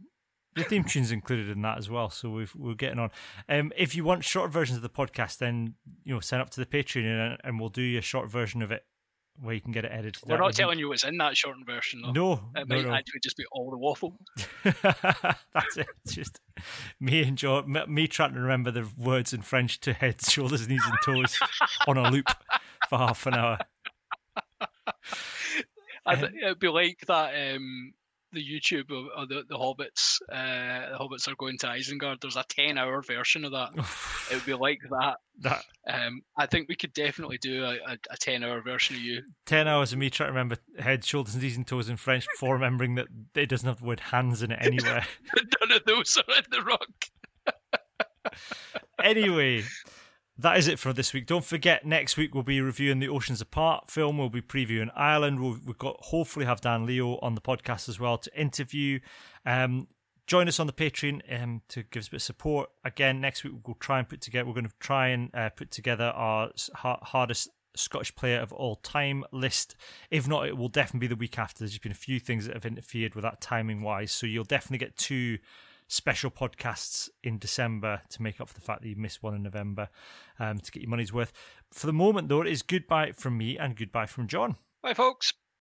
the theme tune's included in that as well, so we've, we're getting on. Um, if you want short versions of the podcast, then you know sign up to the Patreon and, and we'll do a short version of it where you can get it edited. We're not telling you what's in that shortened version, though. No, it no, might no. actually just be all the waffle. That's it. It's just me and Joe, me trying to remember the words in French to head, shoulders, knees, and toes on a loop for half an hour. I th- it'd be like that. Um, the YouTube of, of the, the hobbits. Uh, the hobbits are going to Isengard. There's a ten-hour version of that. it would be like that. That Um, I think we could definitely do a, a, a ten-hour version of you. ten hours of me trying to remember head, shoulders, knees, and toes in French before remembering that it doesn't have the word hands in it anywhere. None of those are in the ruck. anyway, that is it for this week. Don't forget, next week we'll be reviewing the Oceans Apart film. We'll be previewing Ireland. We'll, we've got hopefully have Dan Leo on the podcast as well to interview. Um, join us on the Patreon um, to give us a bit of support. Again, next week we'll try and put together. We're going to try and uh, put together our hardest Scottish player of all time list. If not, it will definitely be the week after. There's just been a few things that have interfered with that timing wise. So you'll definitely get two special podcasts in December to make up for the fact that you missed one in November um, to get your money's worth. For the moment, though, it is goodbye from me and goodbye from John. Bye, folks.